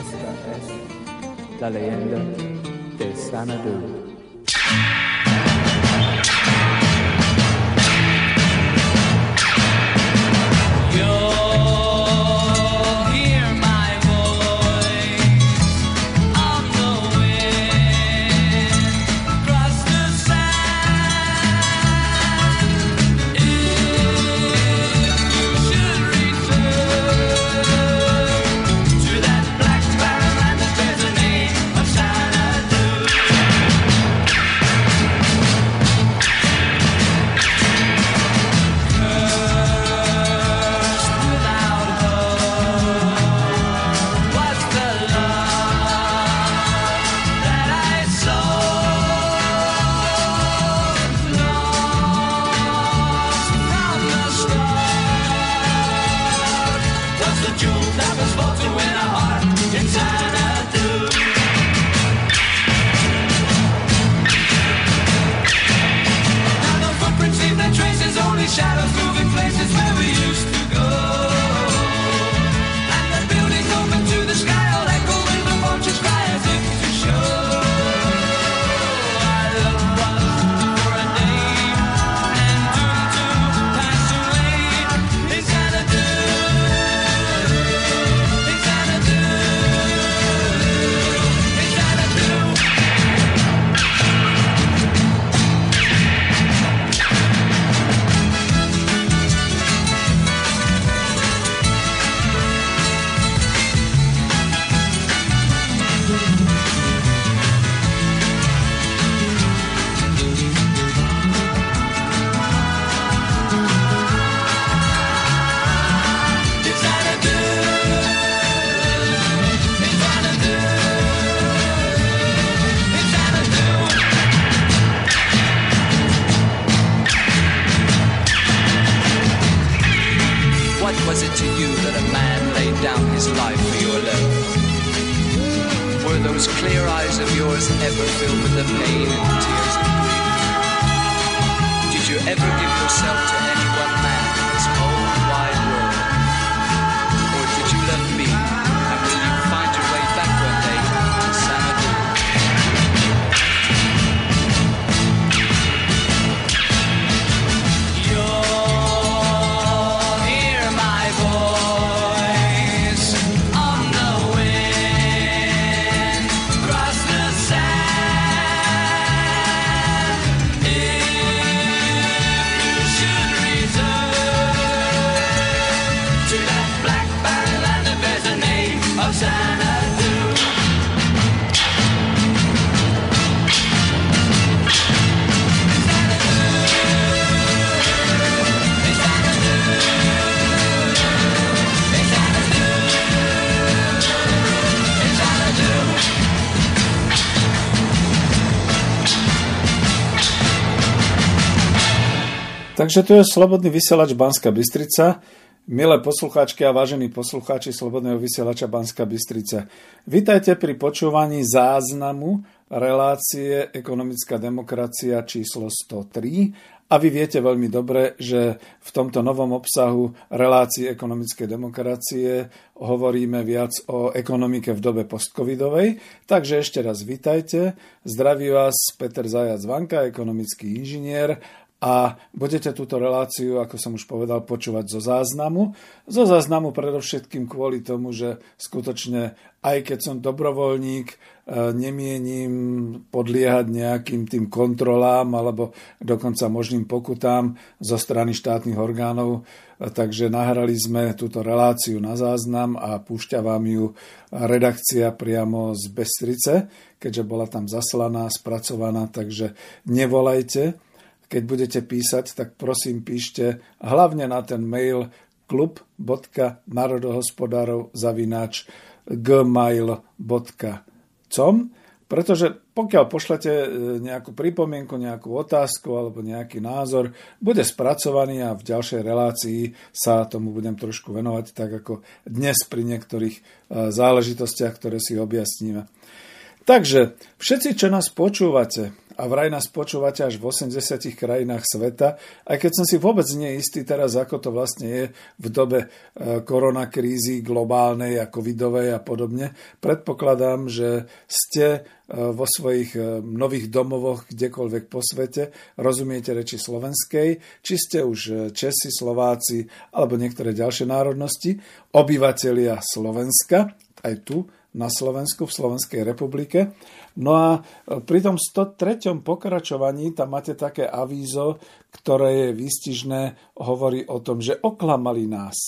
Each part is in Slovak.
Esta es la leyenda de Sanadu. Takže tu je Slobodný vysielač Banska Bystrica. Milé poslucháčky a vážení poslucháči Slobodného vysielača Banska Bystrica. Vítajte pri počúvaní záznamu relácie Ekonomická demokracia číslo 103 a vy viete veľmi dobre, že v tomto novom obsahu relácie ekonomickej demokracie hovoríme viac o ekonomike v dobe postcovidovej. Takže ešte raz vítajte. Zdraví vás Peter Zajac Vanka, ekonomický inžinier a budete túto reláciu, ako som už povedal, počúvať zo záznamu. Zo záznamu predovšetkým kvôli tomu, že skutočne aj keď som dobrovoľník, e, nemienim podliehať nejakým tým kontrolám alebo dokonca možným pokutám zo strany štátnych orgánov. E, takže nahrali sme túto reláciu na záznam a púšťa vám ju redakcia priamo z Bestrice, keďže bola tam zaslaná, spracovaná, takže nevolajte keď budete písať, tak prosím píšte hlavne na ten mail klub.národohospodárov zavináč gmail.com pretože pokiaľ pošlete e, nejakú pripomienku, nejakú otázku alebo nejaký názor, bude spracovaný a v ďalšej relácii sa tomu budem trošku venovať, tak ako dnes pri niektorých e, záležitostiach, ktoré si objasníme. Takže všetci, čo nás počúvate, a vraj nás počúvate až v 80 krajinách sveta, aj keď som si vôbec neistý teraz, ako to vlastne je v dobe e, koronakrízy globálnej a covidovej a podobne. Predpokladám, že ste e, vo svojich e, nových domovoch kdekoľvek po svete, rozumiete reči slovenskej, či ste už Česi, Slováci alebo niektoré ďalšie národnosti, obyvatelia Slovenska, aj tu na Slovensku, v Slovenskej republike. No a e, pri tom 103. pokračovaní tam máte také avízo, ktoré je výstižné, hovorí o tom, že oklamali nás.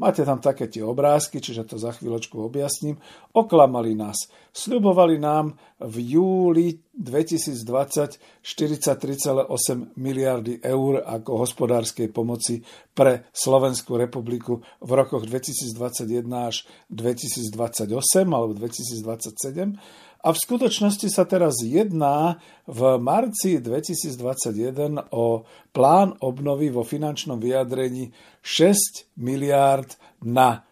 Máte tam také tie obrázky, čiže to za chvíľočku objasním. Oklamali nás. Sľubovali nám v júli 2020 43,8 miliardy eur ako hospodárskej pomoci pre Slovenskú republiku v rokoch 2021 až 2028 alebo 2027 a v skutočnosti sa teraz jedná v marci 2021 o plán obnovy vo finančnom vyjadrení 6 miliárd na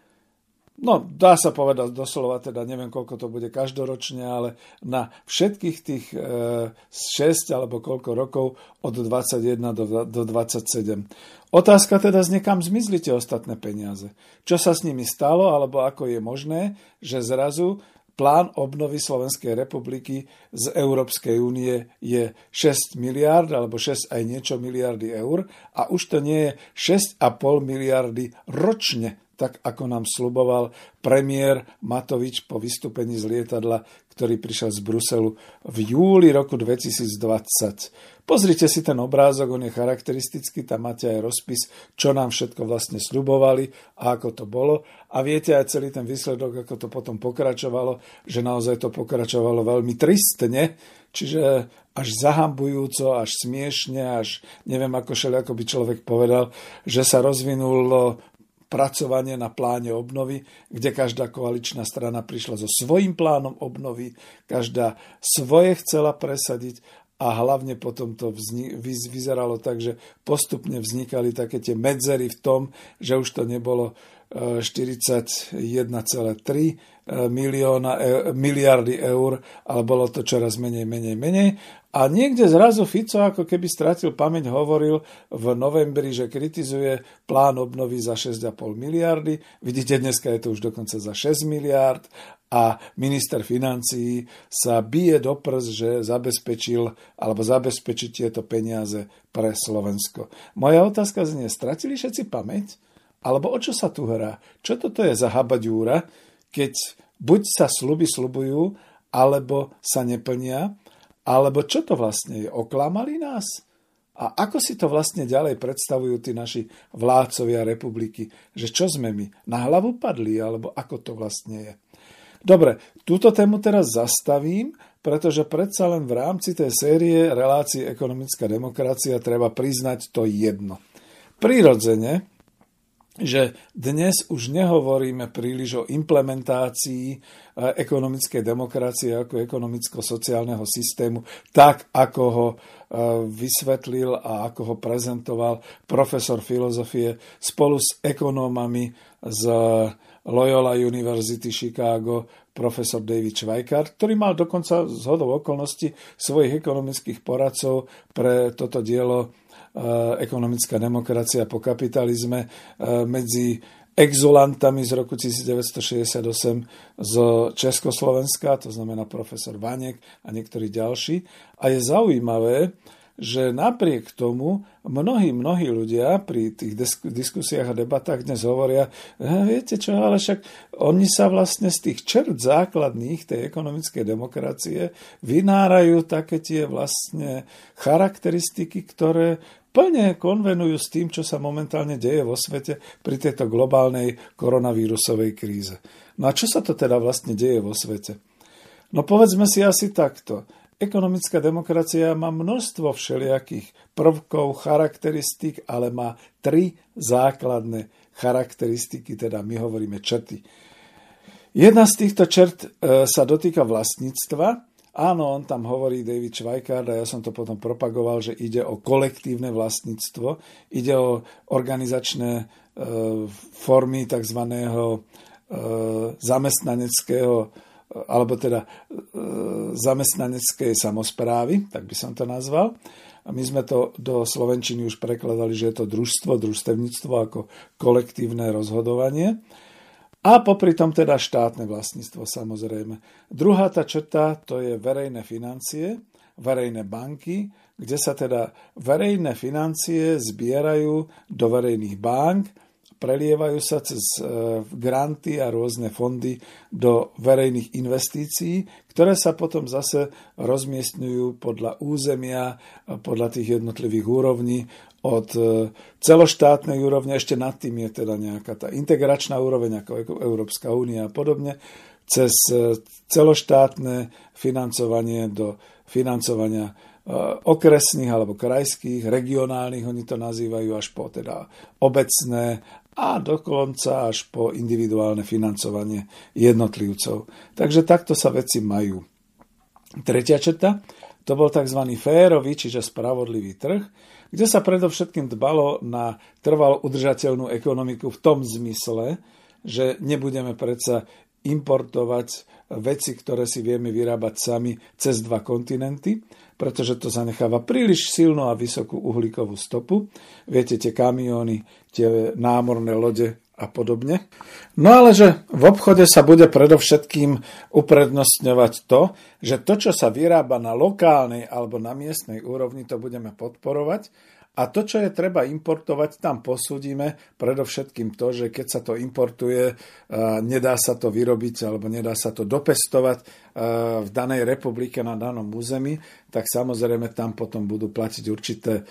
No, dá sa povedať doslova, teda neviem, koľko to bude každoročne, ale na všetkých tých e, 6 alebo koľko rokov od 21 do, do 27. Otázka teda znie, kam zmizli tie ostatné peniaze. Čo sa s nimi stalo, alebo ako je možné, že zrazu plán obnovy Slovenskej republiky z Európskej únie je 6 miliard alebo 6 aj niečo miliardy eur a už to nie je 6,5 miliardy ročne, tak ako nám sluboval premiér Matovič po vystúpení z lietadla, ktorý prišiel z Bruselu v júli roku 2020. Pozrite si ten obrázok, on je charakteristický, tam máte aj rozpis, čo nám všetko vlastne sľubovali a ako to bolo. A viete aj celý ten výsledok, ako to potom pokračovalo, že naozaj to pokračovalo veľmi tristne, čiže až zahambujúco, až smiešne, až neviem ako všelijako by človek povedal, že sa rozvinulo pracovanie na pláne obnovy, kde každá koaličná strana prišla so svojím plánom obnovy, každá svoje chcela presadiť a hlavne potom to vzni- vyzeralo tak, že postupne vznikali také tie medzery v tom, že už to nebolo 41,3 e, milióna, e, miliardy eur, ale bolo to čoraz menej, menej, menej. A niekde zrazu Fico, ako keby stratil pamäť, hovoril v novembri, že kritizuje plán obnovy za 6,5 miliardy. Vidíte, dneska je to už dokonca za 6 miliard a minister financií sa bije do prs, že zabezpečil alebo zabezpečí tieto peniaze pre Slovensko. Moja otázka znie, stratili všetci pamäť? Alebo o čo sa tu hrá? Čo toto je za habaďúra, keď buď sa sluby slubujú, alebo sa neplnia, alebo čo to vlastne je? Oklamali nás? A ako si to vlastne ďalej predstavujú tí naši vládcovia republiky? Že čo sme my? Na hlavu padli? Alebo ako to vlastne je? Dobre, túto tému teraz zastavím, pretože predsa len v rámci tej série relácií ekonomická demokracia treba priznať to jedno. Prirodzene, že dnes už nehovoríme príliš o implementácii e, ekonomickej demokracie ako ekonomicko-sociálneho systému, tak ako ho e, vysvetlil a ako ho prezentoval profesor filozofie spolu s ekonómami z Loyola University Chicago, profesor David Schweikart, ktorý mal dokonca z hodou okolností svojich ekonomických poradcov pre toto dielo Eh, ekonomická demokracia po kapitalizme eh, medzi exulantami z roku 1968 z Československa, to znamená profesor Vanek a niektorí ďalší. A je zaujímavé, že napriek tomu mnohí, mnohí ľudia pri tých diskusiách a debatách dnes hovoria, viete čo, ale však oni sa vlastne z tých čert základných tej ekonomickej demokracie vynárajú také tie vlastne charakteristiky, ktoré plne konvenujú s tým, čo sa momentálne deje vo svete pri tejto globálnej koronavírusovej kríze. No a čo sa to teda vlastne deje vo svete? No povedzme si asi takto. Ekonomická demokracia má množstvo všelijakých prvkov, charakteristík, ale má tri základné charakteristiky, teda my hovoríme črty. Jedna z týchto črt e, sa dotýka vlastníctva, Áno, on tam hovorí David Schweikart a ja som to potom propagoval, že ide o kolektívne vlastníctvo, ide o organizačné e, formy tzv. E, zamestnaneckého alebo teda zamestnaneckej samozprávy, tak by som to nazval. A my sme to do Slovenčiny už prekladali, že je to družstvo, družstevníctvo ako kolektívne rozhodovanie. A popri tom teda štátne vlastníctvo samozrejme. Druhá tá črta to je verejné financie, verejné banky, kde sa teda verejné financie zbierajú do verejných bank, prelievajú sa cez e, granty a rôzne fondy do verejných investícií, ktoré sa potom zase rozmiestňujú podľa územia, podľa tých jednotlivých úrovní, od e, celoštátnej úrovne, ešte nad tým je teda nejaká tá integračná úroveň ako Európska únia a podobne, cez e, celoštátne financovanie do financovania okresných alebo krajských, regionálnych, oni to nazývajú až po teda obecné a dokonca až po individuálne financovanie jednotlivcov. Takže takto sa veci majú. Tretia četa, to bol tzv. férový, čiže spravodlivý trh, kde sa predovšetkým dbalo na trvalo udržateľnú ekonomiku v tom zmysle, že nebudeme predsa importovať veci, ktoré si vieme vyrábať sami cez dva kontinenty, pretože to zanecháva príliš silnú a vysokú uhlíkovú stopu. Viete, tie kamióny, tie námorné lode a podobne. No ale že v obchode sa bude predovšetkým uprednostňovať to, že to, čo sa vyrába na lokálnej alebo na miestnej úrovni, to budeme podporovať a to, čo je treba importovať, tam posúdime predovšetkým to, že keď sa to importuje, nedá sa to vyrobiť alebo nedá sa to dopestovať v danej republike na danom území, tak samozrejme tam potom budú platiť určité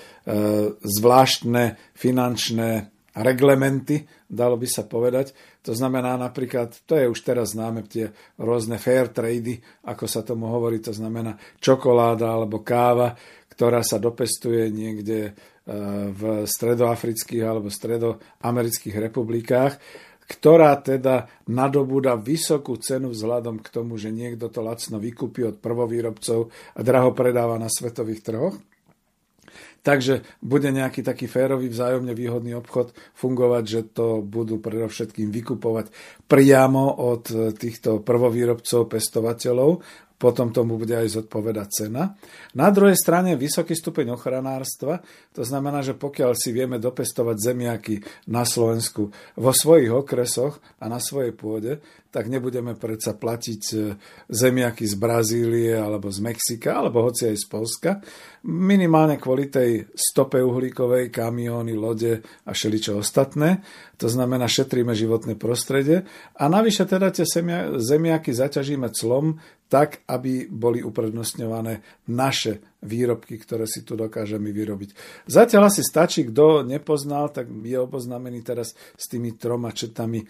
zvláštne finančné reglementy, dalo by sa povedať. To znamená napríklad, to je už teraz známe, tie rôzne fair trady, ako sa tomu hovorí, to znamená čokoláda alebo káva, ktorá sa dopestuje niekde v stredoafrických alebo stredoamerických republikách, ktorá teda nadobúda vysokú cenu vzhľadom k tomu, že niekto to lacno vykúpi od prvovýrobcov a draho predáva na svetových trhoch. Takže bude nejaký taký férový, vzájomne výhodný obchod fungovať, že to budú predovšetkým vykupovať priamo od týchto prvovýrobcov, pestovateľov potom tomu bude aj zodpovedať cena. Na druhej strane vysoký stupeň ochranárstva, to znamená, že pokiaľ si vieme dopestovať zemiaky na Slovensku vo svojich okresoch a na svojej pôde, tak nebudeme predsa platiť e, zemiaky z Brazílie alebo z Mexika, alebo hoci aj z Polska, minimálne kvôli tej stope uhlíkovej, kamióny, lode a všeličo ostatné. To znamená, šetríme životné prostredie a navyše teda tie zemiaky zaťažíme clom tak, aby boli uprednostňované naše výrobky, ktoré si tu dokážeme vyrobiť. Zatiaľ asi stačí, kto nepoznal, tak je oboznámený teraz s tými troma četami e,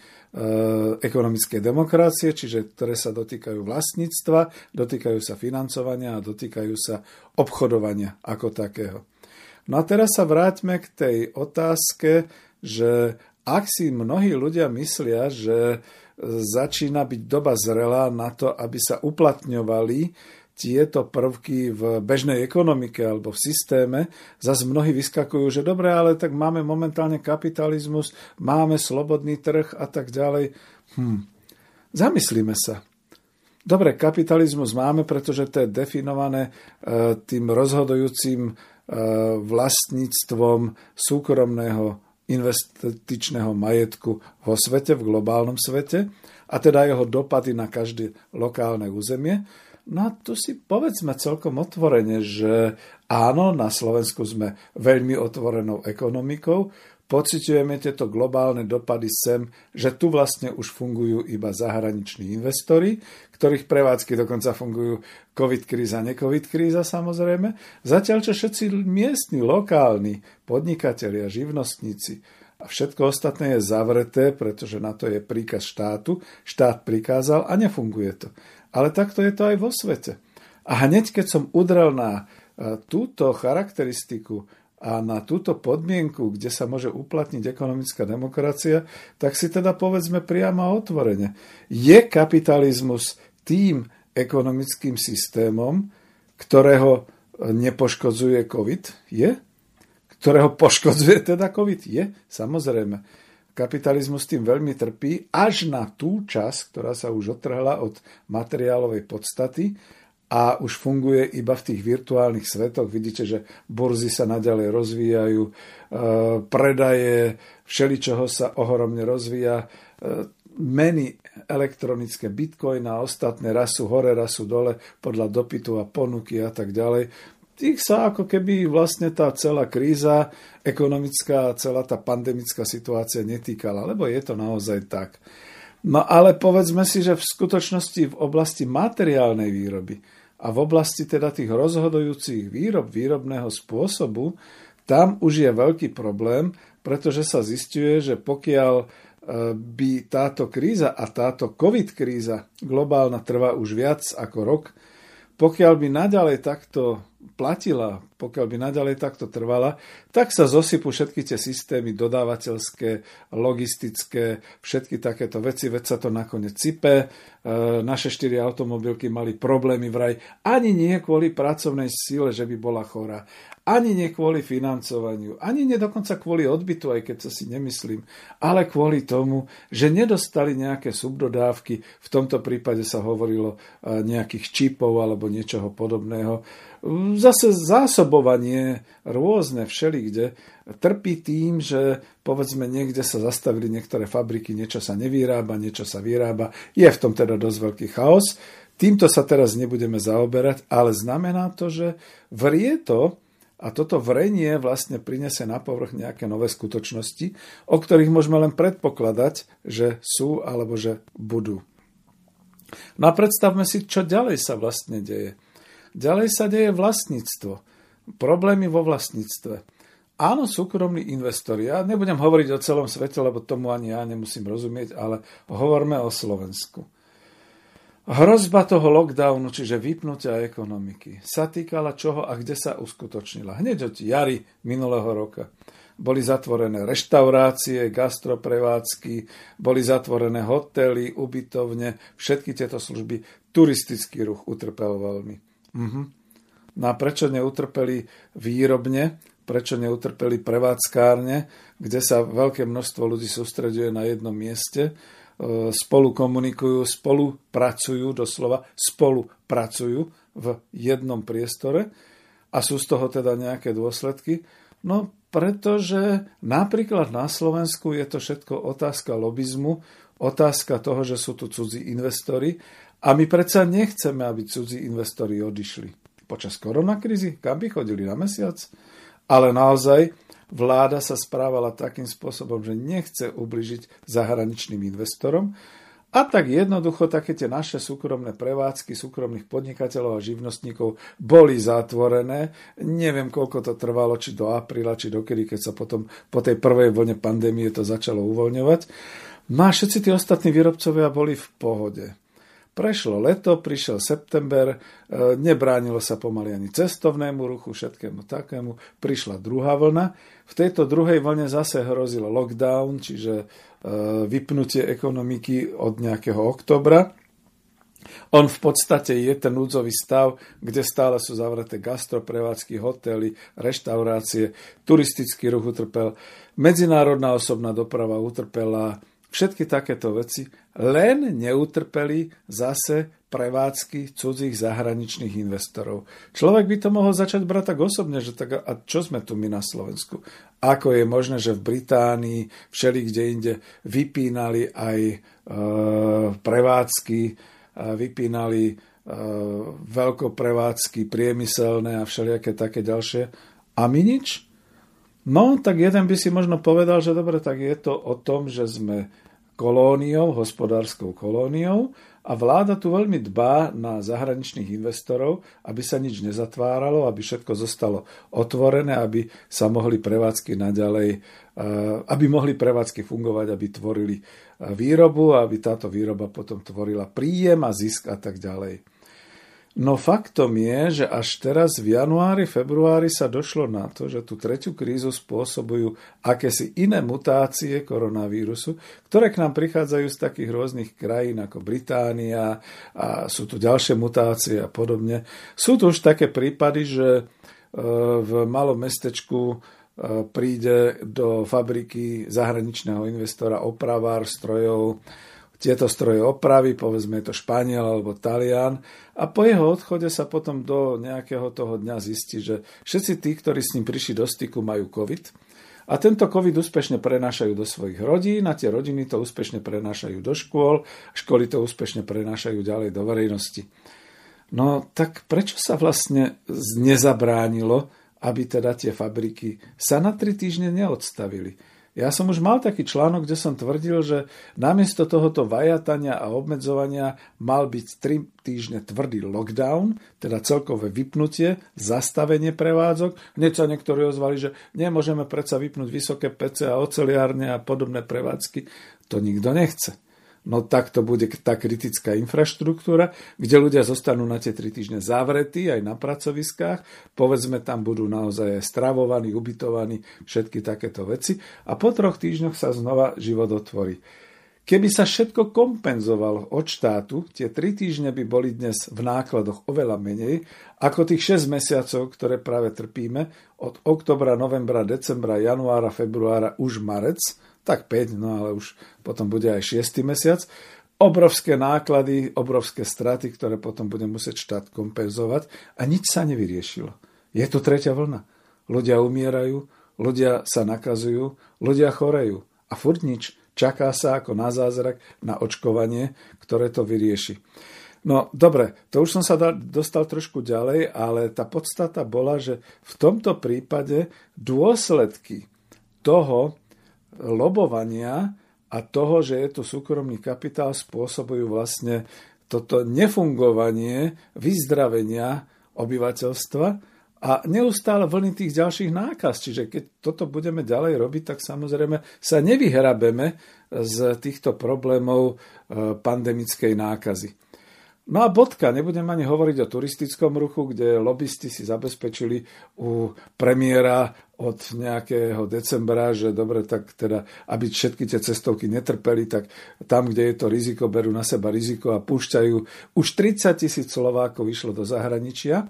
ekonomickej demokracie, čiže ktoré sa dotýkajú vlastníctva, dotýkajú sa financovania a dotýkajú sa obchodovania ako takého. No a teraz sa vráťme k tej otázke, že ak si mnohí ľudia myslia, že začína byť doba zrelá na to, aby sa uplatňovali tieto prvky v bežnej ekonomike alebo v systéme, zase mnohí vyskakujú, že dobre, ale tak máme momentálne kapitalizmus, máme slobodný trh a tak ďalej. Hm. Zamyslíme sa. Dobre, kapitalizmus máme, pretože to je definované e, tým rozhodujúcim e, vlastníctvom súkromného investičného majetku vo svete, v globálnom svete a teda jeho dopady na každé lokálne územie. No a tu si povedzme celkom otvorene, že áno, na Slovensku sme veľmi otvorenou ekonomikou, pociťujeme tieto globálne dopady sem, že tu vlastne už fungujú iba zahraniční investori, ktorých prevádzky dokonca fungujú COVID kríza, necovid kríza samozrejme. Zatiaľ, čo všetci miestni, lokálni podnikatelia, živnostníci a všetko ostatné je zavreté, pretože na to je príkaz štátu, štát prikázal a nefunguje to. Ale takto je to aj vo svete. A hneď, keď som udrel na e, túto charakteristiku a na túto podmienku, kde sa môže uplatniť ekonomická demokracia, tak si teda povedzme priamo a otvorene. Je kapitalizmus tým ekonomickým systémom, ktorého nepoškodzuje COVID? Je? Ktorého poškodzuje teda COVID? Je? Samozrejme. Kapitalizmus tým veľmi trpí až na tú časť, ktorá sa už odtrhla od materiálovej podstaty a už funguje iba v tých virtuálnych svetoch. Vidíte, že burzy sa naďalej rozvíjajú, e, predaje, všeličoho sa ohromne rozvíja, e, meny elektronické, bitcoin a ostatné rasu hore, rasu dole podľa dopytu a ponuky a tak ďalej. Tých sa ako keby vlastne tá celá kríza ekonomická, celá tá pandemická situácia netýkala, lebo je to naozaj tak. No ale povedzme si, že v skutočnosti v oblasti materiálnej výroby a v oblasti teda tých rozhodujúcich výrob, výrobného spôsobu, tam už je veľký problém, pretože sa zistuje, že pokiaľ e, by táto kríza a táto COVID kríza globálna trvá už viac ako rok, pokiaľ by naďalej takto platila, pokiaľ by naďalej takto trvala, tak sa zosypú všetky tie systémy dodávateľské, logistické, všetky takéto veci, veď sa to nakoniec sype. E, naše štyri automobilky mali problémy vraj ani nie kvôli pracovnej síle, že by bola chorá, ani nie kvôli financovaniu, ani nie dokonca kvôli odbytu, aj keď sa si nemyslím, ale kvôli tomu, že nedostali nejaké subdodávky, v tomto prípade sa hovorilo e, nejakých čipov alebo niečoho podobného. Zase zásobovanie rôzne všelikde trpí tým, že povedzme niekde sa zastavili niektoré fabriky, niečo sa nevyrába, niečo sa vyrába. Je v tom teda dosť veľký chaos. Týmto sa teraz nebudeme zaoberať, ale znamená to, že vrie to, a toto vrenie vlastne prinesie na povrch nejaké nové skutočnosti, o ktorých môžeme len predpokladať, že sú alebo že budú. No a predstavme si, čo ďalej sa vlastne deje. Ďalej sa deje vlastníctvo. Problémy vo vlastníctve. Áno, súkromní investori. Ja nebudem hovoriť o celom svete, lebo tomu ani ja nemusím rozumieť, ale hovorme o Slovensku. Hrozba toho lockdownu, čiže vypnutia ekonomiky, sa týkala čoho a kde sa uskutočnila. Hneď od jary minulého roka. Boli zatvorené reštaurácie, gastroprevádzky, boli zatvorené hotely, ubytovne, všetky tieto služby. Turistický ruch utrpel veľmi. Uh-huh. No a prečo neutrpeli výrobne, prečo neutrpeli prevádzkárne, kde sa veľké množstvo ľudí sústreduje na jednom mieste, E, spolu komunikujú, spolu pracujú, doslova spolu pracujú v jednom priestore a sú z toho teda nejaké dôsledky. No pretože napríklad na Slovensku je to všetko otázka lobizmu, otázka toho, že sú tu cudzí investori a my predsa nechceme, aby cudzí investori odišli. Počas koronakrízy, kam by chodili na mesiac? Ale naozaj vláda sa správala takým spôsobom, že nechce ubližiť zahraničným investorom a tak jednoducho také tie naše súkromné prevádzky súkromných podnikateľov a živnostníkov boli zatvorené. Neviem, koľko to trvalo, či do apríla, či dokedy, keď sa potom po tej prvej vlne pandémie to začalo uvoľňovať. No a všetci tí ostatní výrobcovia boli v pohode. Prešlo leto, prišiel september, e, nebránilo sa pomaly ani cestovnému ruchu, všetkému takému. Prišla druhá vlna. V tejto druhej vlne zase hrozil lockdown, čiže e, vypnutie ekonomiky od nejakého oktobra. On v podstate je ten núdzový stav, kde stále sú zavreté gastroprevádzky, hotely, reštaurácie, turistický ruch utrpel, medzinárodná osobná doprava utrpela, Všetky takéto veci len neutrpeli zase prevádzky cudzích zahraničných investorov. Človek by to mohol začať brať tak osobne, že tak, a čo sme tu my na Slovensku? Ako je možné, že v Británii, všeli kde inde vypínali aj e, prevádzky, e, vypínali e, veľkoprevádzky, priemyselné a všelijaké také ďalšie. A my nič? No, tak jeden by si možno povedal, že dobre, tak je to o tom, že sme kolóniou, hospodárskou kolóniou a vláda tu veľmi dbá na zahraničných investorov, aby sa nič nezatváralo, aby všetko zostalo otvorené, aby sa mohli prevádzky naďalej, eh, aby mohli prevádzky fungovať, aby tvorili eh, výrobu aby táto výroba potom tvorila príjem a zisk a tak ďalej. No faktom je, že až teraz v januári, februári sa došlo na to, že tú tretiu krízu spôsobujú akési iné mutácie koronavírusu, ktoré k nám prichádzajú z takých rôznych krajín ako Británia a sú tu ďalšie mutácie a podobne. Sú tu už také prípady, že e, v malom mestečku príde do fabriky zahraničného investora opravár strojov, tieto stroje opraví, povedzme je to Španiel alebo Talian a po jeho odchode sa potom do nejakého toho dňa zistí, že všetci tí, ktorí s ním prišli do styku, majú COVID a tento COVID úspešne prenášajú do svojich rodín a tie rodiny to úspešne prenášajú do škôl, školy to úspešne prenášajú ďalej do verejnosti. No tak prečo sa vlastne nezabránilo, aby teda tie fabriky sa na tri týždne neodstavili? Ja som už mal taký článok, kde som tvrdil, že namiesto tohoto vajatania a obmedzovania mal byť 3 týždne tvrdý lockdown, teda celkové vypnutie, zastavenie prevádzok. Hneď sa niektorí ozvali, že nemôžeme predsa vypnúť vysoké PC a oceliárne a podobné prevádzky. To nikto nechce no tak to bude tá kritická infraštruktúra, kde ľudia zostanú na tie tri týždne zavretí aj na pracoviskách, povedzme tam budú naozaj aj stravovaní, ubytovaní, všetky takéto veci. A po troch týždňoch sa znova život otvorí. Keby sa všetko kompenzovalo od štátu, tie tri týždne by boli dnes v nákladoch oveľa menej ako tých 6 mesiacov, ktoré práve trpíme od oktobra, novembra, decembra, januára, februára, už marec, tak 5, no ale už potom bude aj 6. mesiac. Obrovské náklady, obrovské straty, ktoré potom bude musieť štát kompenzovať a nič sa nevyriešilo. Je tu tretia vlna. Ľudia umierajú, ľudia sa nakazujú, ľudia chorejú a furt nič. Čaká sa ako na zázrak, na očkovanie, ktoré to vyrieši. No dobre, to už som sa dostal trošku ďalej, ale tá podstata bola, že v tomto prípade dôsledky toho, lobovania a toho, že je to súkromný kapitál, spôsobujú vlastne toto nefungovanie vyzdravenia obyvateľstva a neustále vlny tých ďalších nákaz. Čiže keď toto budeme ďalej robiť, tak samozrejme sa nevyhrabeme z týchto problémov e, pandemickej nákazy. No a bodka, nebudem ani hovoriť o turistickom ruchu, kde lobbysti si zabezpečili u premiéra od nejakého decembra, že dobre, tak teda, aby všetky tie cestovky netrpeli, tak tam, kde je to riziko, berú na seba riziko a púšťajú. Už 30 tisíc Slovákov vyšlo do zahraničia,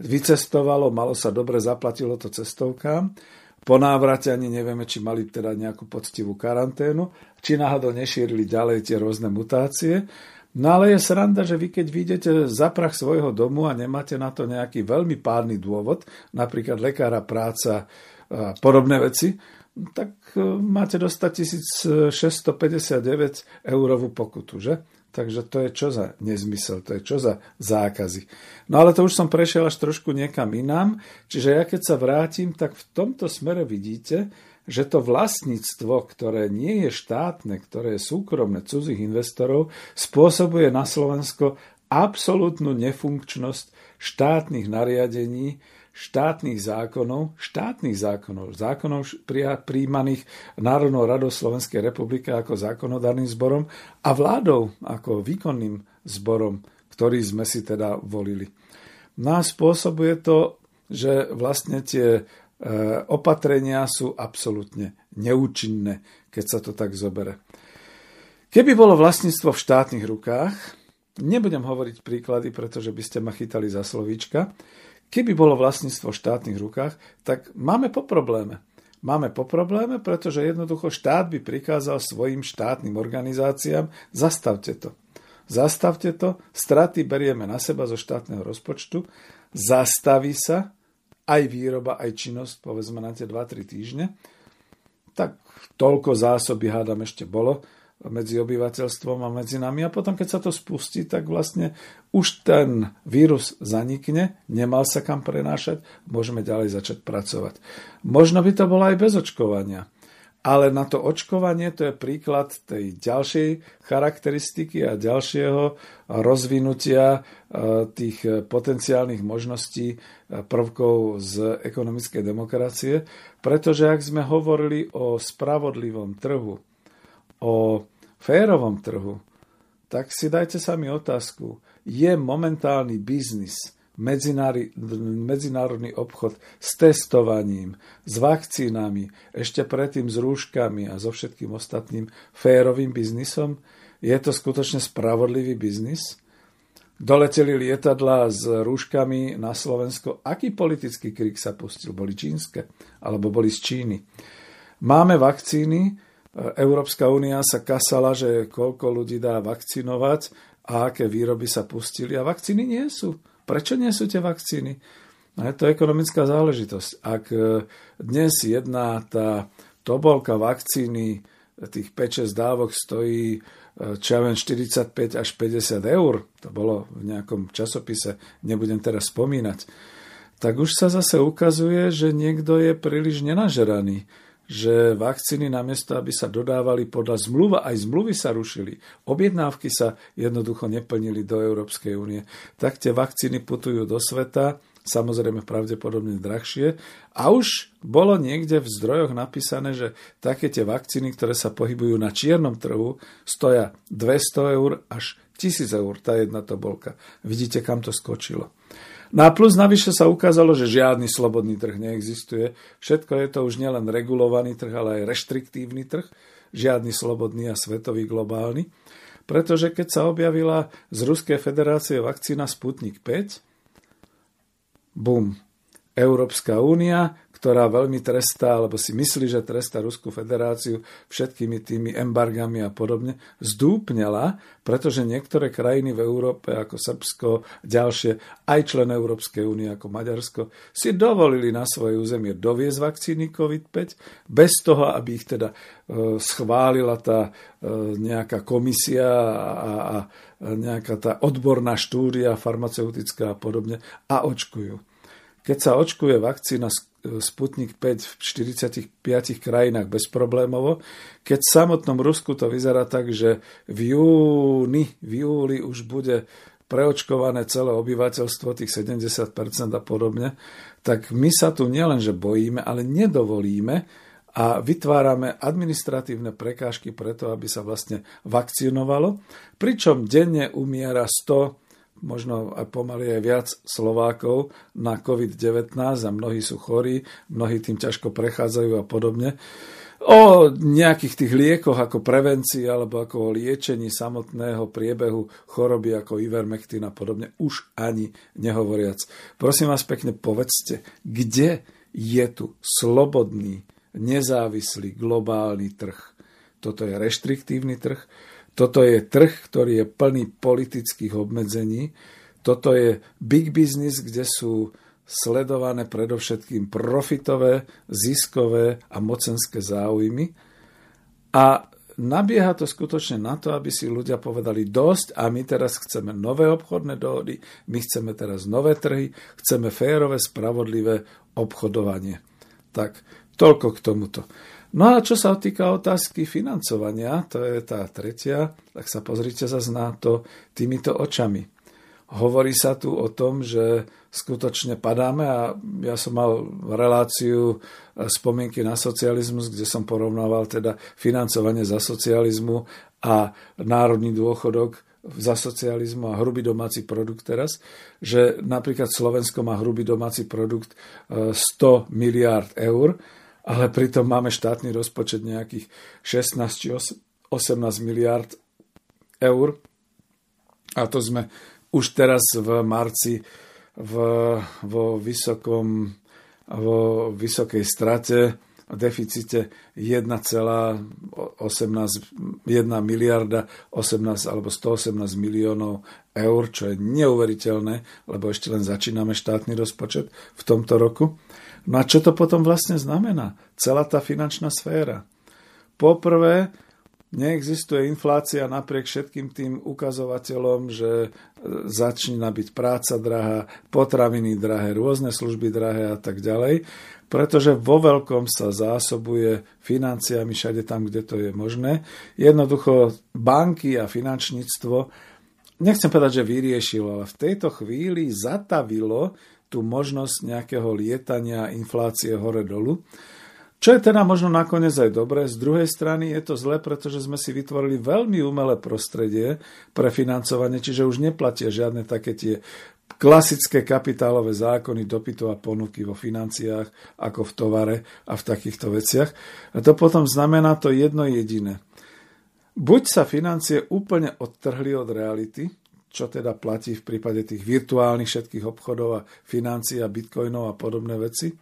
vycestovalo, malo sa dobre, zaplatilo to cestovkám. Po návrate ani nevieme, či mali teda nejakú poctivú karanténu, či náhodou nešírili ďalej tie rôzne mutácie. No ale je sranda, že vy keď vyjdete za svojho domu a nemáte na to nejaký veľmi pádny dôvod, napríklad lekára, práca a podobné veci, tak e, máte dostať 1659 eurovú pokutu, že? Takže to je čo za nezmysel, to je čo za zákazy. No ale to už som prešiel až trošku niekam inám, čiže ja keď sa vrátim, tak v tomto smere vidíte, že to vlastníctvo, ktoré nie je štátne, ktoré je súkromné cudzích investorov, spôsobuje na Slovensko absolútnu nefunkčnosť štátnych nariadení, štátnych zákonov, štátnych zákonov, zákonov príjmaných Národnou radou Slovenskej republiky ako zákonodárnym zborom a vládou ako výkonným zborom, ktorý sme si teda volili. No spôsobuje to, že vlastne tie opatrenia sú absolútne neúčinné, keď sa to tak zobere. Keby bolo vlastníctvo v štátnych rukách, nebudem hovoriť príklady, pretože by ste ma chytali za slovíčka, keby bolo vlastníctvo v štátnych rukách, tak máme po probléme. Máme po probléme, pretože jednoducho štát by prikázal svojim štátnym organizáciám, zastavte to. Zastavte to, straty berieme na seba zo štátneho rozpočtu, zastaví sa aj výroba, aj činnosť, povedzme na tie 2-3 týždne, tak toľko zásoby hádam ešte bolo medzi obyvateľstvom a medzi nami. A potom, keď sa to spustí, tak vlastne už ten vírus zanikne, nemal sa kam prenášať, môžeme ďalej začať pracovať. Možno by to bolo aj bez očkovania. Ale na to očkovanie to je príklad tej ďalšej charakteristiky a ďalšieho rozvinutia e, tých potenciálnych možností e, prvkov z ekonomickej demokracie, pretože ak sme hovorili o spravodlivom trhu, o férovom trhu, tak si dajte sami otázku, je momentálny biznis medzinárodný obchod s testovaním, s vakcínami, ešte predtým s rúškami a so všetkým ostatným férovým biznisom? Je to skutočne spravodlivý biznis? doleteli lietadla s rúškami na Slovensko. Aký politický krik sa pustil? Boli čínske? Alebo boli z Číny? Máme vakcíny, Európska únia sa kasala, že koľko ľudí dá vakcinovať a aké výroby sa pustili. A vakcíny nie sú. Prečo nie sú tie vakcíny? No je to ekonomická záležitosť. Ak e, dnes jedna tá tobolka vakcíny, tých 5-6 dávok stojí e, čo ja viem, 45 až 50 eur, to bolo v nejakom časopise, nebudem teraz spomínať, tak už sa zase ukazuje, že niekto je príliš nenažeraný že vakcíny namiesto, aby sa dodávali podľa zmluva, aj zmluvy sa rušili, objednávky sa jednoducho neplnili do Európskej únie, tak tie vakcíny putujú do sveta, samozrejme pravdepodobne drahšie. A už bolo niekde v zdrojoch napísané, že také tie vakcíny, ktoré sa pohybujú na čiernom trhu, stoja 200 eur až 1000 eur, tá jedna tobolka. Vidíte, kam to skočilo. No a plus navyše sa ukázalo, že žiadny slobodný trh neexistuje. Všetko je to už nielen regulovaný trh, ale aj reštriktívny trh. Žiadny slobodný a svetový globálny. Pretože keď sa objavila z Ruskej federácie vakcína Sputnik 5, bum, Európska únia, ktorá veľmi trestá, alebo si myslí, že trestá Ruskú federáciu všetkými tými embargami a podobne, zdúpnela, pretože niektoré krajiny v Európe, ako Srbsko, ďalšie, aj člen Európskej únie, ako Maďarsko, si dovolili na svoje územie doviezť vakcíny COVID-5, bez toho, aby ich teda e, schválila tá e, nejaká komisia a, a nejaká tá odborná štúdia farmaceutická a podobne a očkujú. Keď sa očkuje vakcína Sputnik 5 v 45 krajinách bezproblémovo, keď v samotnom Rusku to vyzerá tak, že v júni, v júli už bude preočkované celé obyvateľstvo, tých 70% a podobne, tak my sa tu nielenže bojíme, ale nedovolíme a vytvárame administratívne prekážky preto, aby sa vlastne vakcinovalo, pričom denne umiera 100 možno aj pomaly aj viac Slovákov na COVID-19 a mnohí sú chorí, mnohí tým ťažko prechádzajú a podobne. O nejakých tých liekoch ako prevencii alebo ako o liečení samotného priebehu choroby ako Ivermectin a podobne už ani nehovoriac. Prosím vás pekne, povedzte, kde je tu slobodný, nezávislý globálny trh? Toto je reštriktívny trh, toto je trh, ktorý je plný politických obmedzení. Toto je big business, kde sú sledované predovšetkým profitové, ziskové a mocenské záujmy. A nabieha to skutočne na to, aby si ľudia povedali dosť a my teraz chceme nové obchodné dohody, my chceme teraz nové trhy, chceme férové, spravodlivé obchodovanie. Tak toľko k tomuto. No a čo sa týka otázky financovania, to je tá tretia, tak sa pozrite zase na to týmito očami. Hovorí sa tu o tom, že skutočne padáme a ja som mal reláciu e, spomienky na socializmus, kde som porovnával teda financovanie za socializmu a národný dôchodok za socializmu a hrubý domáci produkt teraz, že napríklad Slovensko má hrubý domáci produkt 100 e, miliárd eur, ale pritom máme štátny rozpočet nejakých 16 či 18 miliard eur. A to sme už teraz v marci v, vo, vysokom, vo vysokej strate v deficite 1,18 miliarda 18 alebo 118 miliónov eur, čo je neuveriteľné, lebo ešte len začíname štátny rozpočet v tomto roku. No a čo to potom vlastne znamená? Celá tá finančná sféra. Poprvé, neexistuje inflácia napriek všetkým tým ukazovateľom, že e, začína byť práca drahá, potraviny drahé, rôzne služby drahé a tak ďalej, pretože vo veľkom sa zásobuje financiami všade tam, kde to je možné. Jednoducho banky a finančníctvo, nechcem povedať, že vyriešilo, ale v tejto chvíli zatavilo tú možnosť nejakého lietania inflácie hore-dolu. Čo je teda možno nakoniec aj dobré, z druhej strany je to zle, pretože sme si vytvorili veľmi umelé prostredie pre financovanie, čiže už neplatia žiadne také tie klasické kapitálové zákony dopytu a ponuky vo financiách, ako v tovare a v takýchto veciach. A to potom znamená to jedno jediné. Buď sa financie úplne odtrhli od reality, čo teda platí v prípade tých virtuálnych všetkých obchodov a financií a bitcoinov a podobné veci.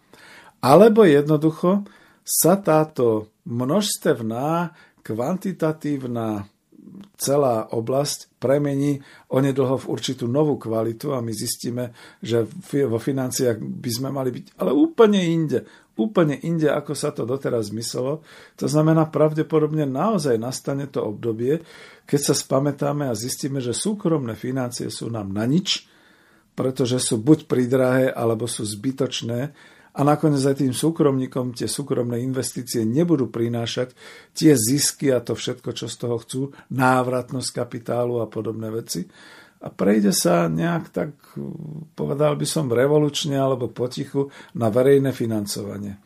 Alebo jednoducho sa táto množstevná, kvantitatívna celá oblasť premení onedlho v určitú novú kvalitu a my zistíme, že vo financiách by sme mali byť ale úplne inde, úplne inde, ako sa to doteraz myslelo. To znamená, pravdepodobne naozaj nastane to obdobie, keď sa spamätáme a zistíme, že súkromné financie sú nám na nič, pretože sú buď pridrahé, alebo sú zbytočné a nakoniec aj tým súkromníkom tie súkromné investície nebudú prinášať tie zisky a to všetko, čo z toho chcú, návratnosť kapitálu a podobné veci. A prejde sa nejak tak, povedal by som, revolučne alebo potichu na verejné financovanie.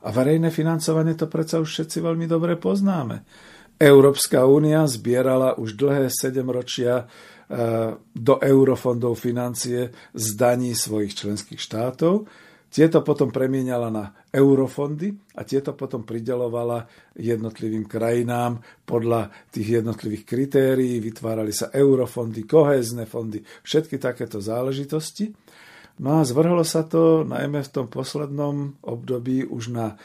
A verejné financovanie to predsa už všetci veľmi dobre poznáme. Európska únia zbierala už dlhé 7 ročia eh, do eurofondov financie z daní svojich členských štátov tieto potom premieniala na eurofondy a tieto potom pridelovala jednotlivým krajinám podľa tých jednotlivých kritérií. Vytvárali sa eurofondy, kohézne fondy, všetky takéto záležitosti. No a zvrhlo sa to najmä v tom poslednom období už na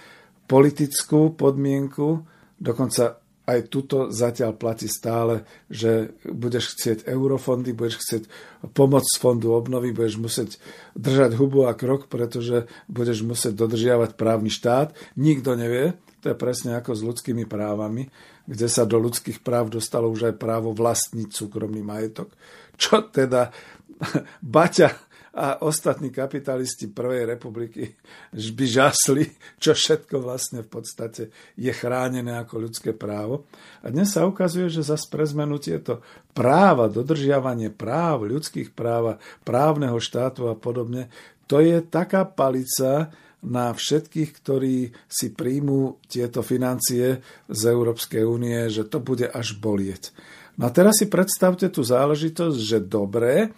politickú podmienku, dokonca aj tuto zatiaľ platí stále, že budeš chcieť eurofondy, budeš chcieť pomoc z fondu obnovy, budeš musieť držať hubu a krok, pretože budeš musieť dodržiavať právny štát. Nikto nevie, to je presne ako s ľudskými právami, kde sa do ľudských práv dostalo už aj právo vlastniť súkromný majetok. Čo teda Baťa a ostatní kapitalisti Prvej republiky by žasli, čo všetko vlastne v podstate je chránené ako ľudské právo. A dnes sa ukazuje, že zase pre zmenu tieto práva, dodržiavanie práv, ľudských práv, právneho štátu a podobne, to je taká palica na všetkých, ktorí si príjmú tieto financie z Európskej únie, že to bude až bolieť. No a teraz si predstavte tú záležitosť, že dobre,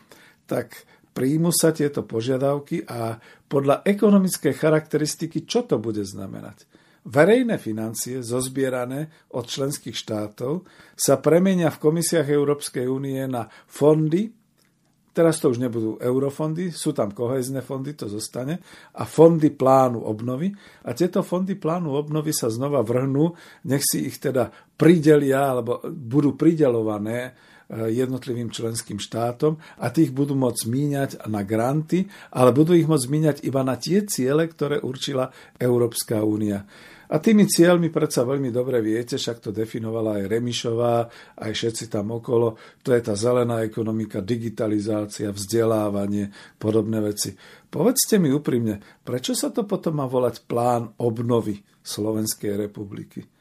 tak príjmu sa tieto požiadavky a podľa ekonomickej charakteristiky, čo to bude znamenať? Verejné financie zozbierané od členských štátov sa premenia v komisiách Európskej únie na fondy, teraz to už nebudú eurofondy, sú tam kohezné fondy, to zostane, a fondy plánu obnovy. A tieto fondy plánu obnovy sa znova vrhnú, nech si ich teda pridelia, alebo budú pridelované jednotlivým členským štátom a tých budú môcť míňať na granty, ale budú ich môcť míňať iba na tie ciele, ktoré určila Európska únia. A tými cieľmi predsa veľmi dobre viete, však to definovala aj Remišová, aj všetci tam okolo, to je tá zelená ekonomika, digitalizácia, vzdelávanie, podobné veci. Povedzte mi úprimne, prečo sa to potom má volať plán obnovy Slovenskej republiky?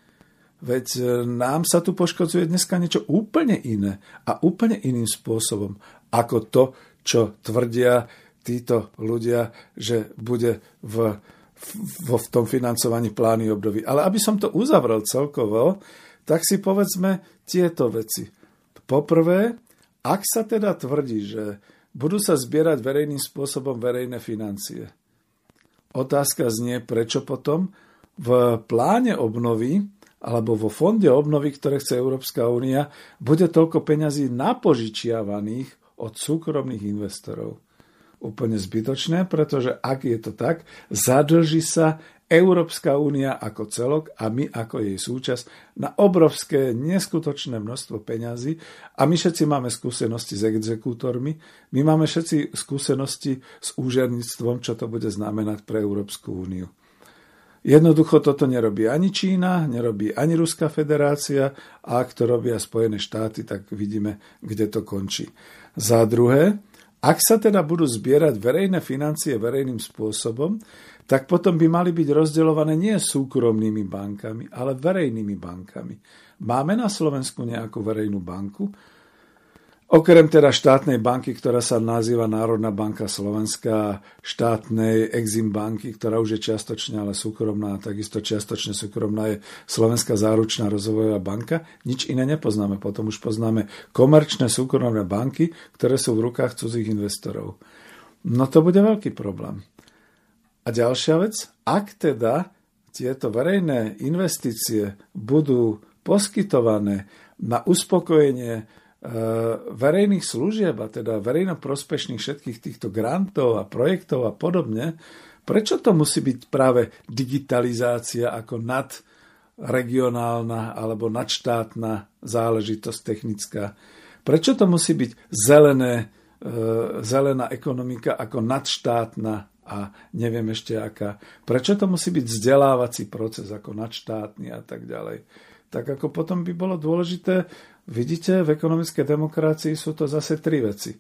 Veď e, nám sa tu poškodzuje dneska niečo úplne iné a úplne iným spôsobom ako to, čo tvrdia títo ľudia, že bude v, v, v tom financovaní plány období. Ale aby som to uzavrel celkovo, tak si povedzme tieto veci. Poprvé, ak sa teda tvrdí, že budú sa zbierať verejným spôsobom verejné financie, otázka znie, prečo potom v pláne obnovy alebo vo fonde obnovy, ktoré chce Európska únia, bude toľko peňazí napožičiavaných od súkromných investorov. Úplne zbytočné, pretože ak je to tak, zadlží sa Európska únia ako celok a my ako jej súčasť na obrovské, neskutočné množstvo peňazí a my všetci máme skúsenosti s exekútormi, my máme všetci skúsenosti s úžerníctvom, čo to bude znamenať pre Európsku úniu. Jednoducho toto nerobí ani Čína, nerobí ani Ruská federácia a ak to robia Spojené štáty, tak vidíme, kde to končí. Za druhé, ak sa teda budú zbierať verejné financie verejným spôsobom, tak potom by mali byť rozdeľované nie súkromnými bankami, ale verejnými bankami. Máme na Slovensku nejakú verejnú banku, Okrem teda štátnej banky, ktorá sa nazýva Národná banka Slovenska, štátnej Exim banky, ktorá už je čiastočne ale súkromná, takisto čiastočne súkromná je Slovenská záručná rozvojová banka, nič iné nepoznáme. Potom už poznáme komerčné súkromné banky, ktoré sú v rukách cudzích investorov. No to bude veľký problém. A ďalšia vec, ak teda tieto verejné investície budú poskytované na uspokojenie verejných služieb, a teda verejnoprospešných všetkých týchto grantov a projektov a podobne, prečo to musí byť práve digitalizácia ako nadregionálna alebo nadštátna záležitosť technická? Prečo to musí byť zelené, zelená ekonomika ako nadštátna a neviem ešte aká. Prečo to musí byť vzdelávací proces ako nadštátny a tak ďalej. Tak ako potom by bolo dôležité, vidíte, v ekonomickej demokracii sú to zase tri veci.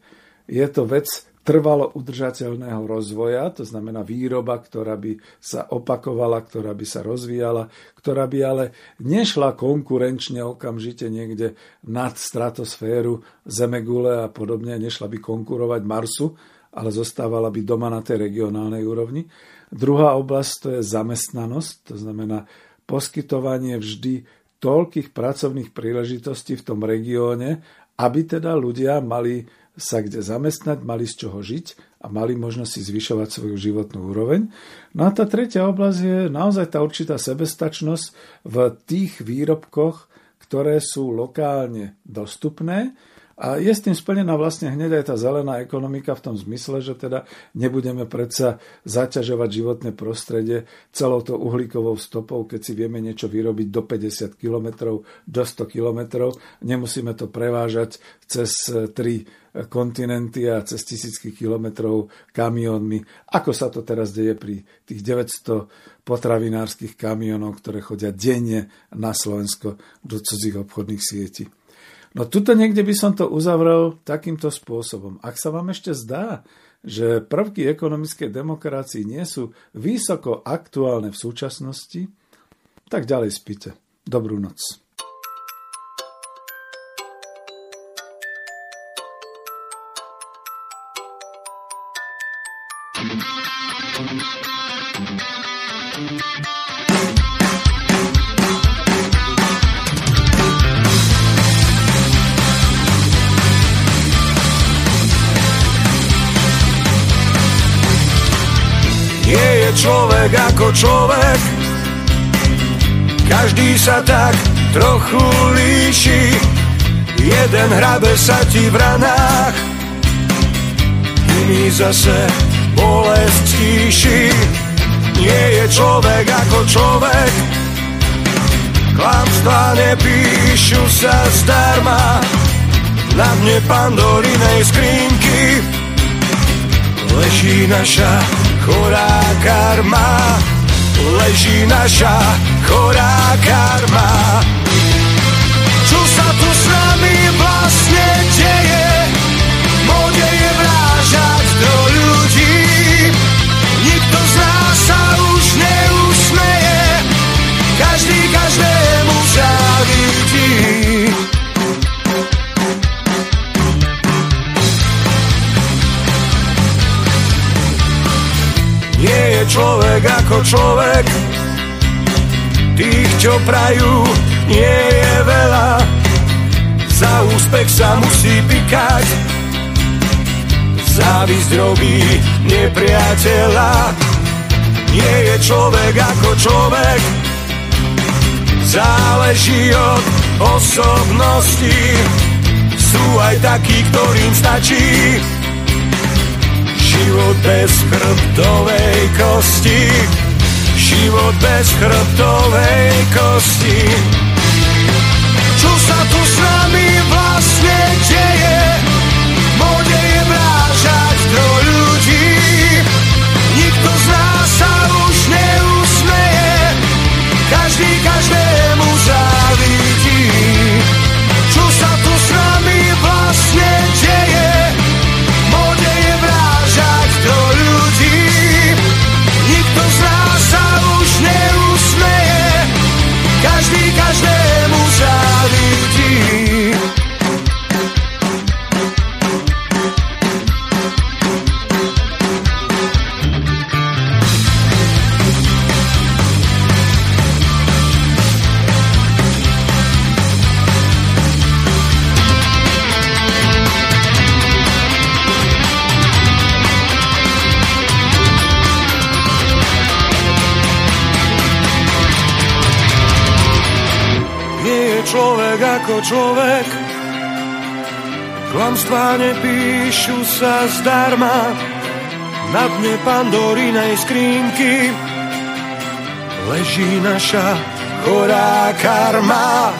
Je to vec trvalo udržateľného rozvoja, to znamená výroba, ktorá by sa opakovala, ktorá by sa rozvíjala, ktorá by ale nešla konkurenčne okamžite niekde nad stratosféru Zemegule a podobne, nešla by konkurovať Marsu, ale zostávala by doma na tej regionálnej úrovni. Druhá oblasť to je zamestnanosť, to znamená poskytovanie vždy toľkých pracovných príležitostí v tom regióne, aby teda ľudia mali sa kde zamestnať, mali z čoho žiť a mali možnosť si zvyšovať svoju životnú úroveň. No a tá tretia oblasť je naozaj tá určitá sebestačnosť v tých výrobkoch, ktoré sú lokálne dostupné, a je s tým splnená vlastne hneď aj tá zelená ekonomika v tom zmysle, že teda nebudeme predsa zaťažovať životné prostredie celou to uhlíkovou stopou, keď si vieme niečo vyrobiť do 50 km, do 100 km. Nemusíme to prevážať cez tri kontinenty a cez tisícky kilometrov kamionmi, ako sa to teraz deje pri tých 900 potravinárskych kamionov, ktoré chodia denne na Slovensko do cudzích obchodných sietí. No tuto niekde by som to uzavrel takýmto spôsobom. Ak sa vám ešte zdá, že prvky ekonomickej demokracii nie sú vysoko aktuálne v súčasnosti, tak ďalej spíte. Dobrú noc. Človek. Každý sa tak trochu líši. Jeden hrabe sa ti v ranách. Iný zase bolesť stíši Nie je človek ako človek. Klamstvá nepíšu sa zdarma. Na dne pandorinej skrinky. Leží naša chorá karma, leží naša chorá karma. Čo sa tu s nami vlastne deje? Človek ako človek. Tých, čo prajú, nie je veľa. Za úspech sa musí pikať. Závisť robí nepriateľa. Nie je človek ako človek. Záleží od osobnosti. Sú aj takí, ktorým stačí Život bez chrbtovej kosti Život bez chrbtovej kosti Čo sa tu s nami vlastne deje? Ako človek Klamstvá nepíšu sa zdarma na dne Pandorinej skrinky leží naša chorá karma.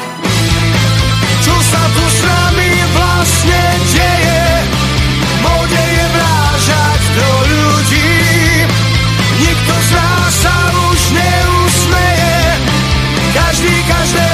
Čo sa tu s nami vlastne deje? Mode je vrážať do ľudí. Nikto z nás sa už neusmeje. Každý každému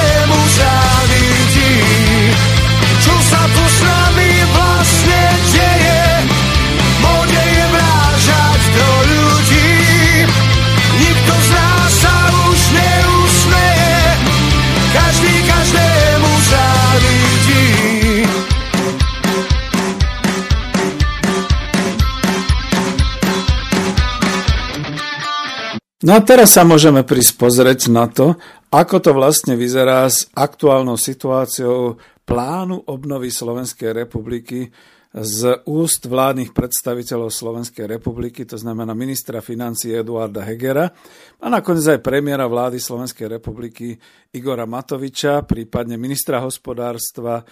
No a teraz sa môžeme prísť pozrieť na to, ako to vlastne vyzerá s aktuálnou situáciou plánu obnovy Slovenskej republiky z úst vládnych predstaviteľov Slovenskej republiky, to znamená ministra financí Eduarda Hegera a nakoniec aj premiéra vlády Slovenskej republiky Igora Matoviča, prípadne ministra hospodárstva e,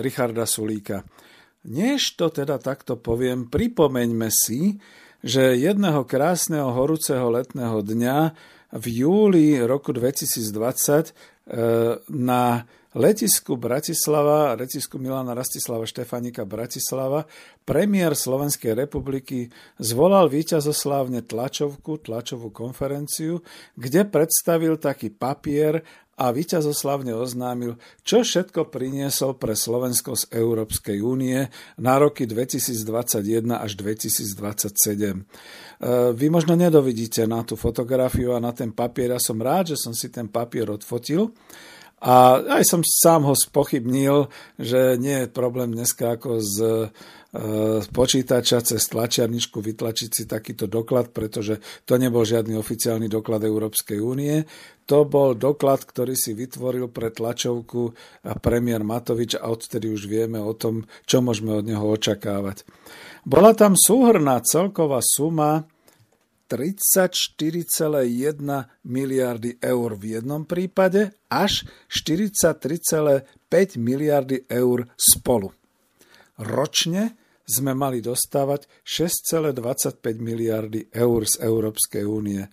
Richarda Sulíka. Než to teda takto poviem, pripomeňme si, že jedného krásneho horúceho letného dňa v júli roku 2020 e, na letisku Bratislava, letisku Milana Rastislava Štefanika Bratislava, premiér Slovenskej republiky zvolal víťazoslávne tlačovku, tlačovú konferenciu, kde predstavil taký papier a víťazoslavne oznámil, čo všetko priniesol pre Slovensko z Európskej únie na roky 2021 až 2027. E, vy možno nedovidíte na tú fotografiu a na ten papier. Ja som rád, že som si ten papier odfotil. A aj som sám ho spochybnil, že nie je problém dneska ako z z počítača cez tlačiarničku vytlačiť si takýto doklad, pretože to nebol žiadny oficiálny doklad Európskej únie. To bol doklad, ktorý si vytvoril pre tlačovku premiér Matovič a odtedy už vieme o tom, čo môžeme od neho očakávať. Bola tam súhrná celková suma 34,1 miliardy eur v jednom prípade až 43,5 miliardy eur spolu. Ročne sme mali dostávať 6,25 miliardy eur z Európskej únie.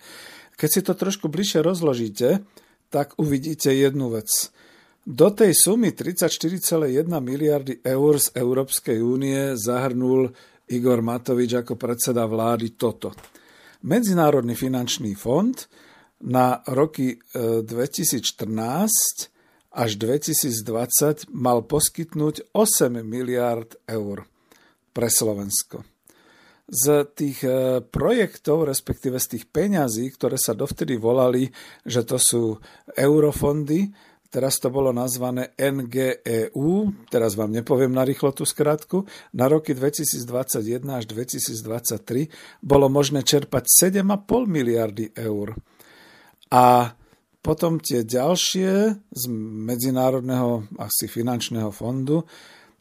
Keď si to trošku bližšie rozložíte, tak uvidíte jednu vec. Do tej sumy 34,1 miliardy eur z Európskej únie zahrnul Igor Matovič ako predseda vlády toto. Medzinárodný finančný fond na roky 2014 e, až 2020 mal poskytnúť 8 miliard eur pre Slovensko. Z tých e, projektov, respektíve z tých peňazí, ktoré sa dovtedy volali, že to sú eurofondy, teraz to bolo nazvané NGEU, teraz vám nepoviem na rýchlo tú skratku, na roky 2021 až 2023 bolo možné čerpať 7,5 miliardy eur. A potom tie ďalšie z Medzinárodného asi finančného fondu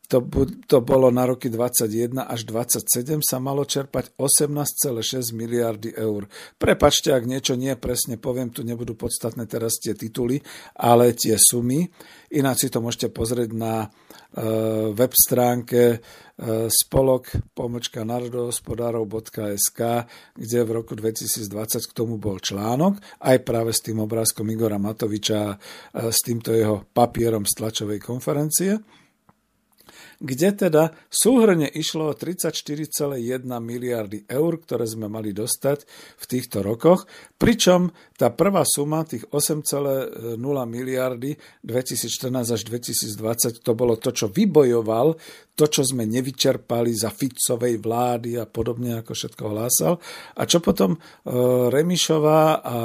to, to bolo na roky 21 až 27 sa malo čerpať 18,6 miliardy eur. Prepačte, ak niečo nie presne poviem, tu nebudú podstatné teraz tie tituly, ale tie sumy. Ináč si to môžete pozrieť na uh, web stránke uh, spolok pomočka národohospodárov.sk, kde v roku 2020 k tomu bol článok, aj práve s tým obrázkom Igora Matoviča, uh, s týmto jeho papierom z tlačovej konferencie kde teda súhrne išlo o 34,1 miliardy eur, ktoré sme mali dostať v týchto rokoch, pričom tá prvá suma, tých 8,0 miliardy 2014 až 2020, to bolo to, čo vybojoval, to, čo sme nevyčerpali za Ficovej vlády a podobne, ako všetko hlásal. A čo potom e, Remišová a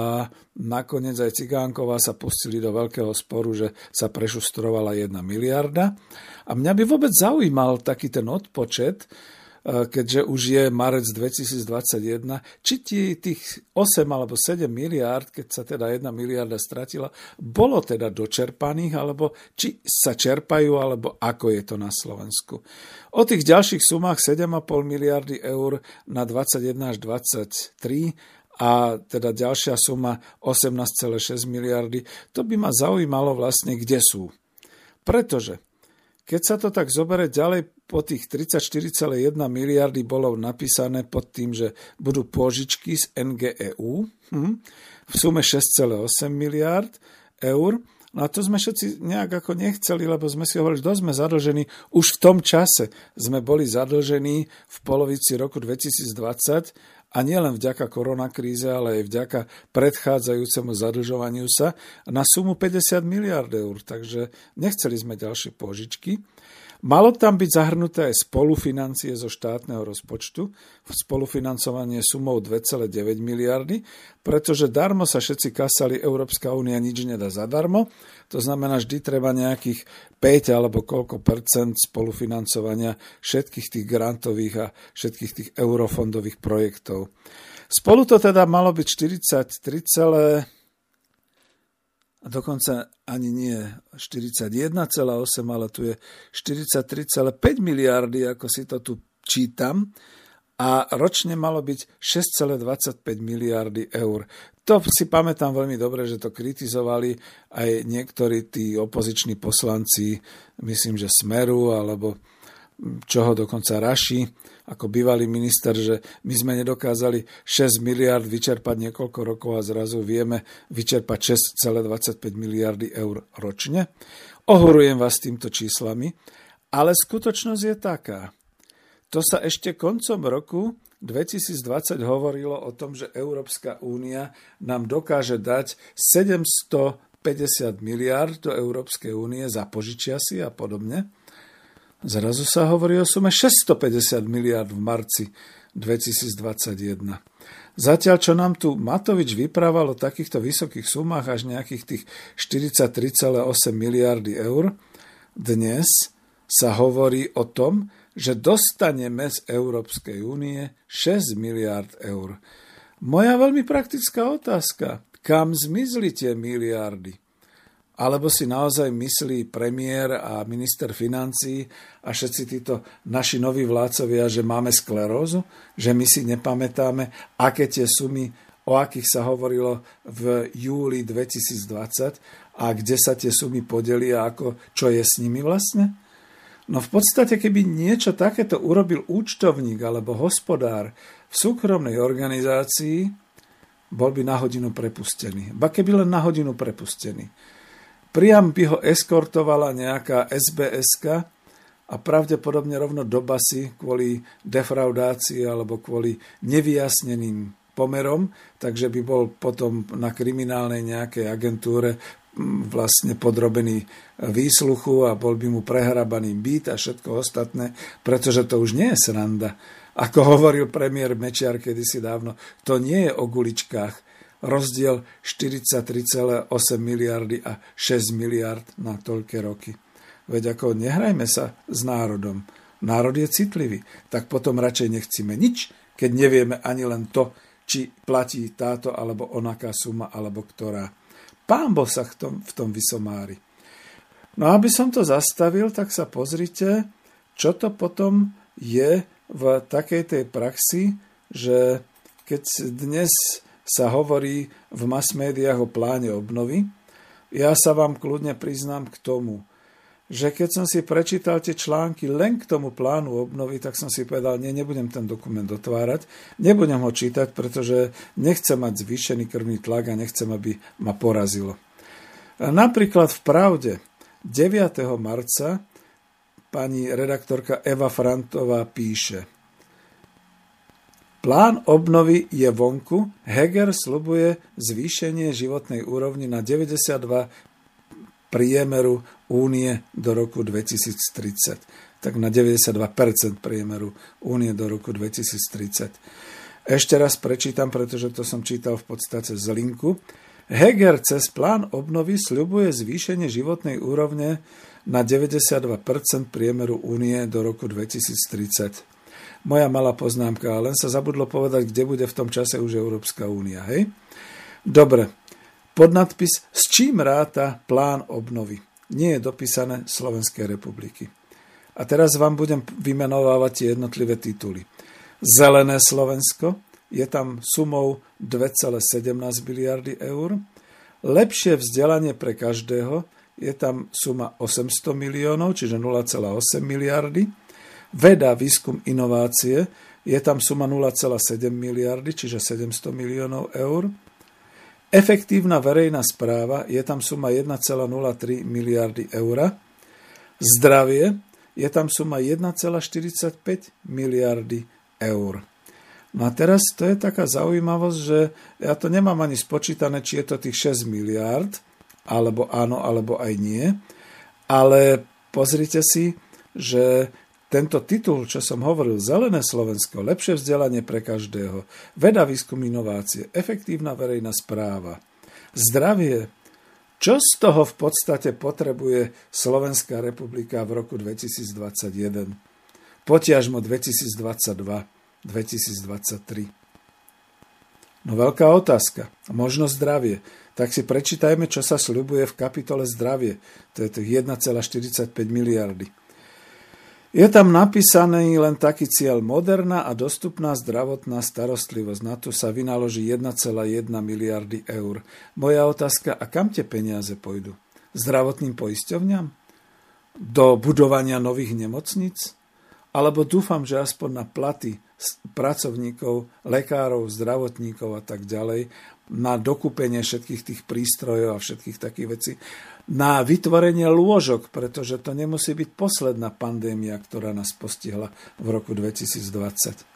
nakoniec aj Cigánková sa pustili do veľkého sporu, že sa prešustrovala jedna miliarda. A mňa by vôbec zaujímal taký ten odpočet, e, keďže už je marec 2021, či tých 8 alebo 7 miliárd, keď sa teda 1 miliarda stratila, bolo teda dočerpaných, alebo či sa čerpajú, alebo ako je to na Slovensku. O tých ďalších sumách 7,5 miliardy eur na 21 až 23 a teda ďalšia suma 18,6 miliardy, to by ma zaujímalo vlastne, kde sú. Pretože keď sa to tak zoberie ďalej, po tých 34,1 miliardy bolo napísané pod tým, že budú pôžičky z NGEU hm, v sume 6,8 miliard eur. No a to sme všetci nejak ako nechceli, lebo sme si hovorili, že sme zadlžení. Už v tom čase sme boli zadlžení v polovici roku 2020 a nielen vďaka koronakríze, ale aj vďaka predchádzajúcemu zadlžovaniu sa na sumu 50 miliard eur. Takže nechceli sme ďalšie požičky. Malo tam byť zahrnuté aj spolufinancie zo štátneho rozpočtu, spolufinancovanie sumou 2,9 miliardy, pretože darmo sa všetci kasali, Európska únia nič nedá zadarmo, to znamená, vždy treba nejakých 5 alebo koľko percent spolufinancovania všetkých tých grantových a všetkých tých eurofondových projektov. Spolu to teda malo byť 43, a dokonca ani nie 41,8, ale tu je 43,5 miliardy, ako si to tu čítam, a ročne malo byť 6,25 miliardy eur. To si pamätám veľmi dobre, že to kritizovali aj niektorí tí opoziční poslanci, myslím, že Smeru, alebo čoho dokonca Raši, ako bývalý minister, že my sme nedokázali 6 miliard vyčerpať niekoľko rokov a zrazu vieme vyčerpať 6,25 miliardy eur ročne. Ohorujem vás týmto číslami, ale skutočnosť je taká. To sa ešte koncom roku 2020 hovorilo o tom, že Európska únia nám dokáže dať 750 miliard do Európskej únie za požičiasy a podobne. Zrazu sa hovorí o sume 650 miliard v marci 2021. Zatiaľ, čo nám tu Matovič vyprával o takýchto vysokých sumách až nejakých tých 43,8 miliardy eur, dnes sa hovorí o tom, že dostaneme z Európskej únie 6 miliard eur. Moja veľmi praktická otázka. Kam zmizli tie miliardy? Alebo si naozaj myslí premiér a minister financí a všetci títo naši noví vládcovia, že máme sklerózu? Že my si nepamätáme, aké tie sumy, o akých sa hovorilo v júli 2020 a kde sa tie sumy podelia, ako, čo je s nimi vlastne? No v podstate, keby niečo takéto urobil účtovník alebo hospodár v súkromnej organizácii, bol by na hodinu prepustený. Ba keby len na hodinu prepustený Priam by ho eskortovala nejaká sbs a pravdepodobne rovno do basy kvôli defraudácii alebo kvôli nevyjasneným pomerom, takže by bol potom na kriminálnej nejakej agentúre vlastne podrobený výsluchu a bol by mu prehrabaný byt a všetko ostatné, pretože to už nie je sranda. Ako hovoril premiér Mečiar kedysi dávno, to nie je o guličkách, rozdiel 43,8 miliardy a 6 miliard na toľké roky. Veď ako nehrajme sa s národom. Národ je citlivý, tak potom radšej nechcíme nič, keď nevieme ani len to, či platí táto alebo onaká suma, alebo ktorá. Pán Boh sa v tom, v tom vysomári. No aby som to zastavil, tak sa pozrite, čo to potom je v takej tej praxi, že keď dnes sa hovorí v mass médiách o pláne obnovy. Ja sa vám kľudne priznám k tomu, že keď som si prečítal tie články len k tomu plánu obnovy, tak som si povedal, nie, nebudem ten dokument otvárať, nebudem ho čítať, pretože nechcem mať zvýšený krvný tlak a nechcem, aby ma porazilo. Napríklad v Pravde 9. marca pani redaktorka Eva Frantová píše – Plán obnovy je vonku. Heger slubuje zvýšenie životnej úrovni na 92 priemeru únie do roku 2030. Tak na 92% priemeru únie do roku 2030. Ešte raz prečítam, pretože to som čítal v podstate z linku. Heger cez plán obnovy sľubuje zvýšenie životnej úrovne na 92% priemeru únie do roku 2030 moja malá poznámka, len sa zabudlo povedať, kde bude v tom čase už Európska únia. Hej? Dobre, podnadpis S čím ráta plán obnovy? Nie je dopísané Slovenskej republiky. A teraz vám budem vymenovávať tie jednotlivé tituly. Zelené Slovensko je tam sumou 2,17 miliardy eur. Lepšie vzdelanie pre každého je tam suma 800 miliónov, čiže 0,8 miliardy. Veda, výskum, inovácie je tam suma 0,7 miliardy, čiže 700 miliónov eur. Efektívna verejná správa je tam suma 1,03 miliardy eur. Zdravie je tam suma 1,45 miliardy eur. No a teraz to je taká zaujímavosť, že ja to nemám ani spočítané, či je to tých 6 miliard, alebo áno, alebo aj nie. Ale pozrite si, že tento titul, čo som hovoril, Zelené Slovensko, lepšie vzdelanie pre každého, veda, výskum, inovácie, efektívna verejná správa, zdravie, čo z toho v podstate potrebuje Slovenská republika v roku 2021? Potiažmo 2022. 2023. No veľká otázka. Možno zdravie. Tak si prečítajme, čo sa sľubuje v kapitole zdravie. To je tých 1,45 miliardy. Je tam napísaný len taký cieľ moderná a dostupná zdravotná starostlivosť. Na to sa vynaloží 1,1 miliardy eur. Moja otázka, a kam tie peniaze pôjdu? Zdravotným poisťovňam? Do budovania nových nemocníc? Alebo dúfam, že aspoň na platy pracovníkov, lekárov, zdravotníkov a tak ďalej, na dokúpenie všetkých tých prístrojov a všetkých takých vecí, na vytvorenie lôžok, pretože to nemusí byť posledná pandémia, ktorá nás postihla v roku 2020.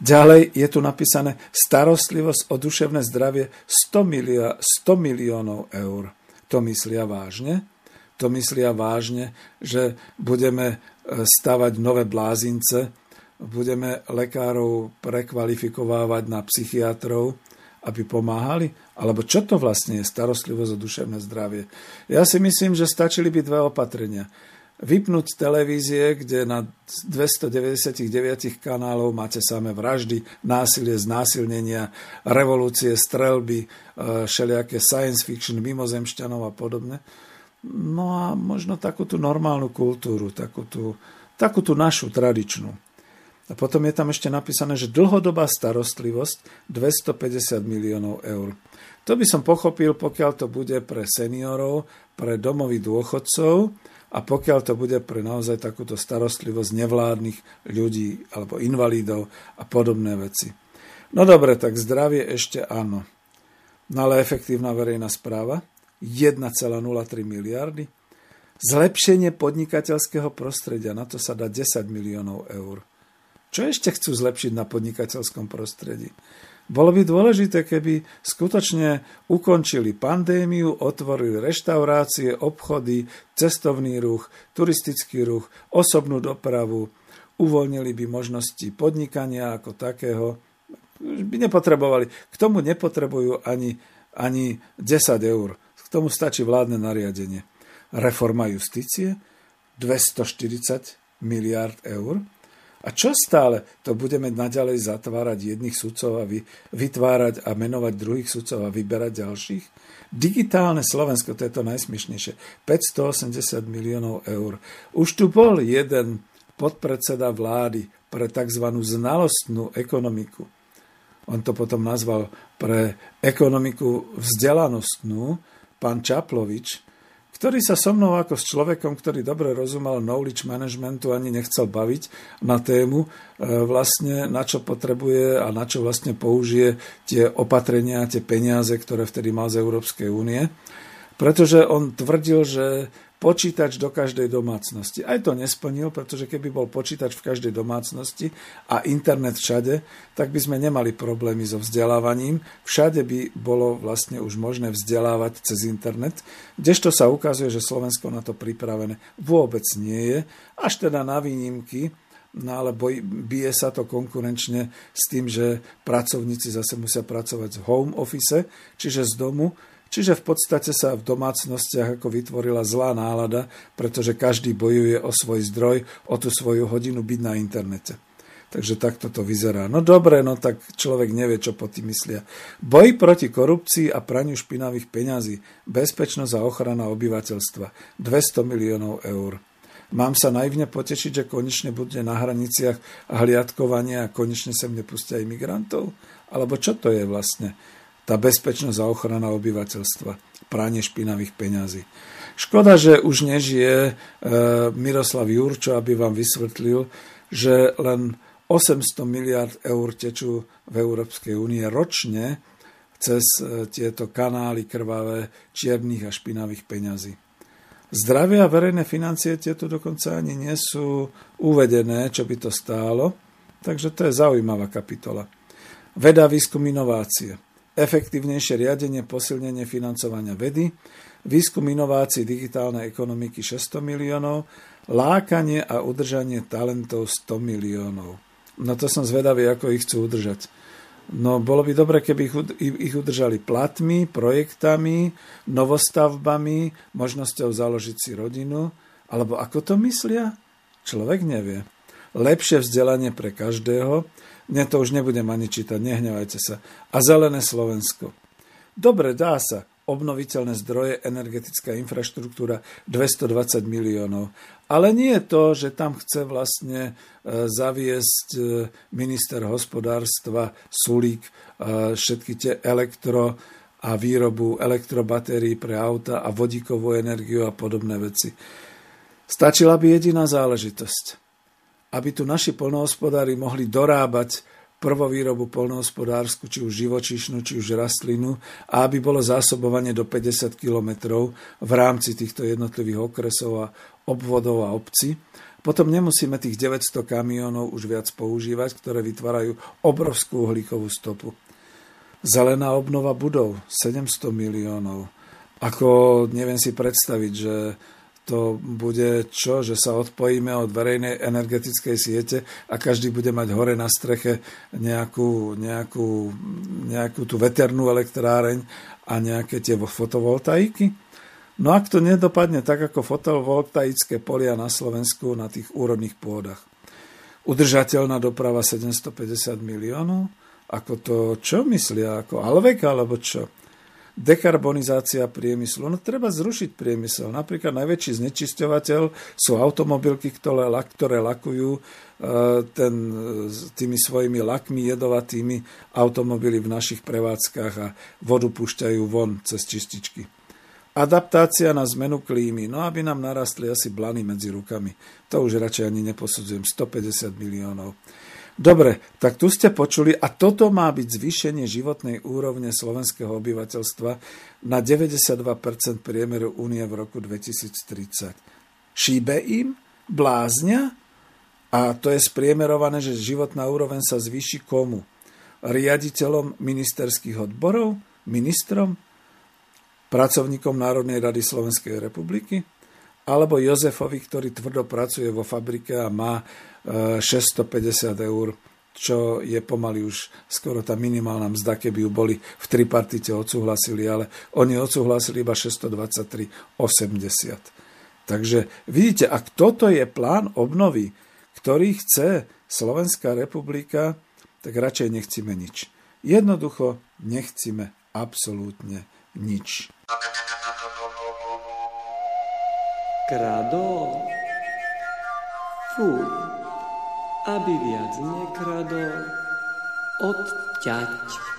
Ďalej je tu napísané starostlivosť o duševné zdravie 100, milio- 100 miliónov eur. To myslia vážne? To myslia vážne, že budeme e, stavať nové blázince, budeme lekárov prekvalifikovávať na psychiatrov, aby pomáhali? Alebo čo to vlastne je starostlivosť o duševné zdravie? Ja si myslím, že stačili by dve opatrenia. Vypnúť televízie, kde na 299 kanálov máte samé vraždy, násilie, znásilnenia, revolúcie, strelby, e, všelijaké science fiction, mimozemšťanov a podobne. No a možno takú tú normálnu kultúru, takú tú, takú tú našu tradičnú. A potom je tam ešte napísané, že dlhodobá starostlivosť 250 miliónov eur. To by som pochopil, pokiaľ to bude pre seniorov, pre domových dôchodcov a pokiaľ to bude pre naozaj takúto starostlivosť nevládnych ľudí alebo invalidov a podobné veci. No dobre, tak zdravie ešte áno. No ale efektívna verejná správa 1,03 miliardy. Zlepšenie podnikateľského prostredia, na to sa dá 10 miliónov eur. Čo ešte chcú zlepšiť na podnikateľskom prostredí? Bolo by dôležité, keby skutočne ukončili pandémiu, otvorili reštaurácie, obchody, cestovný ruch, turistický ruch, osobnú dopravu, uvoľnili by možnosti podnikania ako takého. By nepotrebovali. K tomu nepotrebujú ani, ani 10 eur. K tomu stačí vládne nariadenie. Reforma justície 240 miliard eur a čo stále? To budeme naďalej zatvárať jedných sudcov a vytvárať a menovať druhých sudcov a vyberať ďalších? Digitálne Slovensko, to je to najsmiešnejšie, 580 miliónov eur. Už tu bol jeden podpredseda vlády pre tzv. znalostnú ekonomiku. On to potom nazval pre ekonomiku vzdelanostnú, pán Čaplovič, ktorý sa so mnou ako s človekom, ktorý dobre rozumel knowledge managementu, ani nechcel baviť na tému, e, vlastne na čo potrebuje a na čo vlastne použije tie opatrenia, tie peniaze, ktoré vtedy mal z Európskej únie. Pretože on tvrdil, že počítač do každej domácnosti. Aj to nesplnil, pretože keby bol počítač v každej domácnosti a internet všade, tak by sme nemali problémy so vzdelávaním. Všade by bolo vlastne už možné vzdelávať cez internet, kdežto sa ukazuje, že Slovensko na to pripravené vôbec nie je, až teda na výnimky, No ale boj, bije sa to konkurenčne s tým, že pracovníci zase musia pracovať z home office, čiže z domu, Čiže v podstate sa v domácnostiach ako vytvorila zlá nálada, pretože každý bojuje o svoj zdroj, o tú svoju hodinu byť na internete. Takže takto to vyzerá. No dobre, no tak človek nevie, čo po tým myslia. Boj proti korupcii a praniu špinavých peňazí, bezpečnosť a ochrana obyvateľstva, 200 miliónov eur. Mám sa naivne potešiť, že konečne bude na hraniciach hliadkovanie a konečne sem nepustia imigrantov? Alebo čo to je vlastne? Tá bezpečnosť a ochrana obyvateľstva, práne špinavých peňazí. Škoda, že už nežije e, Miroslav Jurčo, aby vám vysvetlil, že len 800 miliard eur tečú v Európskej únie ročne cez e, tieto kanály krvavé čiernych a špinavých peňazí. Zdravie a verejné financie tieto dokonca ani nie sú uvedené, čo by to stálo, takže to je zaujímavá kapitola. Veda, výskum, inovácie. Efektívnejšie riadenie, posilnenie financovania vedy, výskum inovácií digitálnej ekonomiky 600 miliónov, lákanie a udržanie talentov 100 miliónov. No to som zvedavý, ako ich chcú udržať. No bolo by dobre, keby ich, udržali platmi, projektami, novostavbami, možnosťou založiť si rodinu, alebo ako to myslia? Človek nevie. Lepšie vzdelanie pre každého, ne to už nebudem ani čítať, nehnevajte sa. A zelené Slovensko. Dobre, dá sa obnoviteľné zdroje, energetická infraštruktúra 220 miliónov. Ale nie je to, že tam chce vlastne e, zaviesť e, minister hospodárstva Sulík e, všetky tie elektro a výrobu elektrobatérií pre auta a vodíkovú energiu a podobné veci. Stačila by jediná záležitosť. Aby tu naši polnohospodári mohli dorábať prvovýrobu polnohospodársku, či už živočíšnu, či už rastlinu, a aby bolo zásobovanie do 50 kilometrov v rámci týchto jednotlivých okresov a obvodov a obcí. Potom nemusíme tých 900 kamionov už viac používať, ktoré vytvárajú obrovskú uhlíkovú stopu. Zelená obnova budov 700 miliónov. Ako neviem si predstaviť, že to bude čo, že sa odpojíme od verejnej energetickej siete a každý bude mať hore na streche nejakú, nejakú, nejakú tú veternú elektráreň a nejaké tie fotovoltaiky. No ak to nedopadne tak ako fotovoltaické polia na Slovensku na tých úrodných pôdach. Udržateľná doprava 750 miliónov? Ako to, čo myslia? Ako Alvek alebo čo? Dekarbonizácia priemyslu. No treba zrušiť priemysel. Napríklad najväčší znečisťovateľ sú automobilky, ktoré, ktoré lakujú e, ten, tými svojimi lakmi jedovatými automobily v našich prevádzkach a vodu púšťajú von cez čističky. Adaptácia na zmenu klímy, no aby nám narastli asi blany medzi rukami. To už radšej ani neposudzujem, 150 miliónov. Dobre, tak tu ste počuli a toto má byť zvýšenie životnej úrovne slovenského obyvateľstva na 92% priemeru únie v roku 2030. Šíbe im? Bláznia? A to je spriemerované, že životná úroveň sa zvýši komu? Riaditeľom ministerských odborov? Ministrom? Pracovníkom Národnej rady Slovenskej republiky? Alebo Jozefovi, ktorý tvrdo pracuje vo fabrike a má 650 eur, čo je pomaly už skoro tá minimálna mzda, keby ju boli v tripartite odsúhlasili, ale oni odsúhlasili iba 623,80. Takže vidíte, ak toto je plán obnovy, ktorý chce Slovenská republika, tak radšej nechcíme nič. Jednoducho nechcíme absolútne nič. Krado. Fú aby viac nekradol, odťať.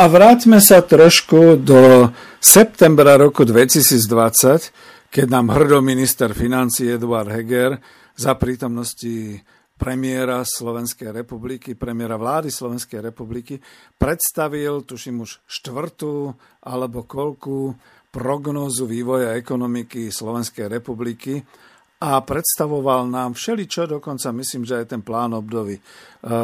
A vráťme sa trošku do septembra roku 2020, keď nám hrdo minister financí Eduard Heger za prítomnosti premiéra Slovenskej republiky, premiéra vlády Slovenskej republiky, predstavil, tuším už štvrtú alebo koľku prognózu vývoja ekonomiky Slovenskej republiky a predstavoval nám všeličo, dokonca myslím, že aj ten plán obdovy. E,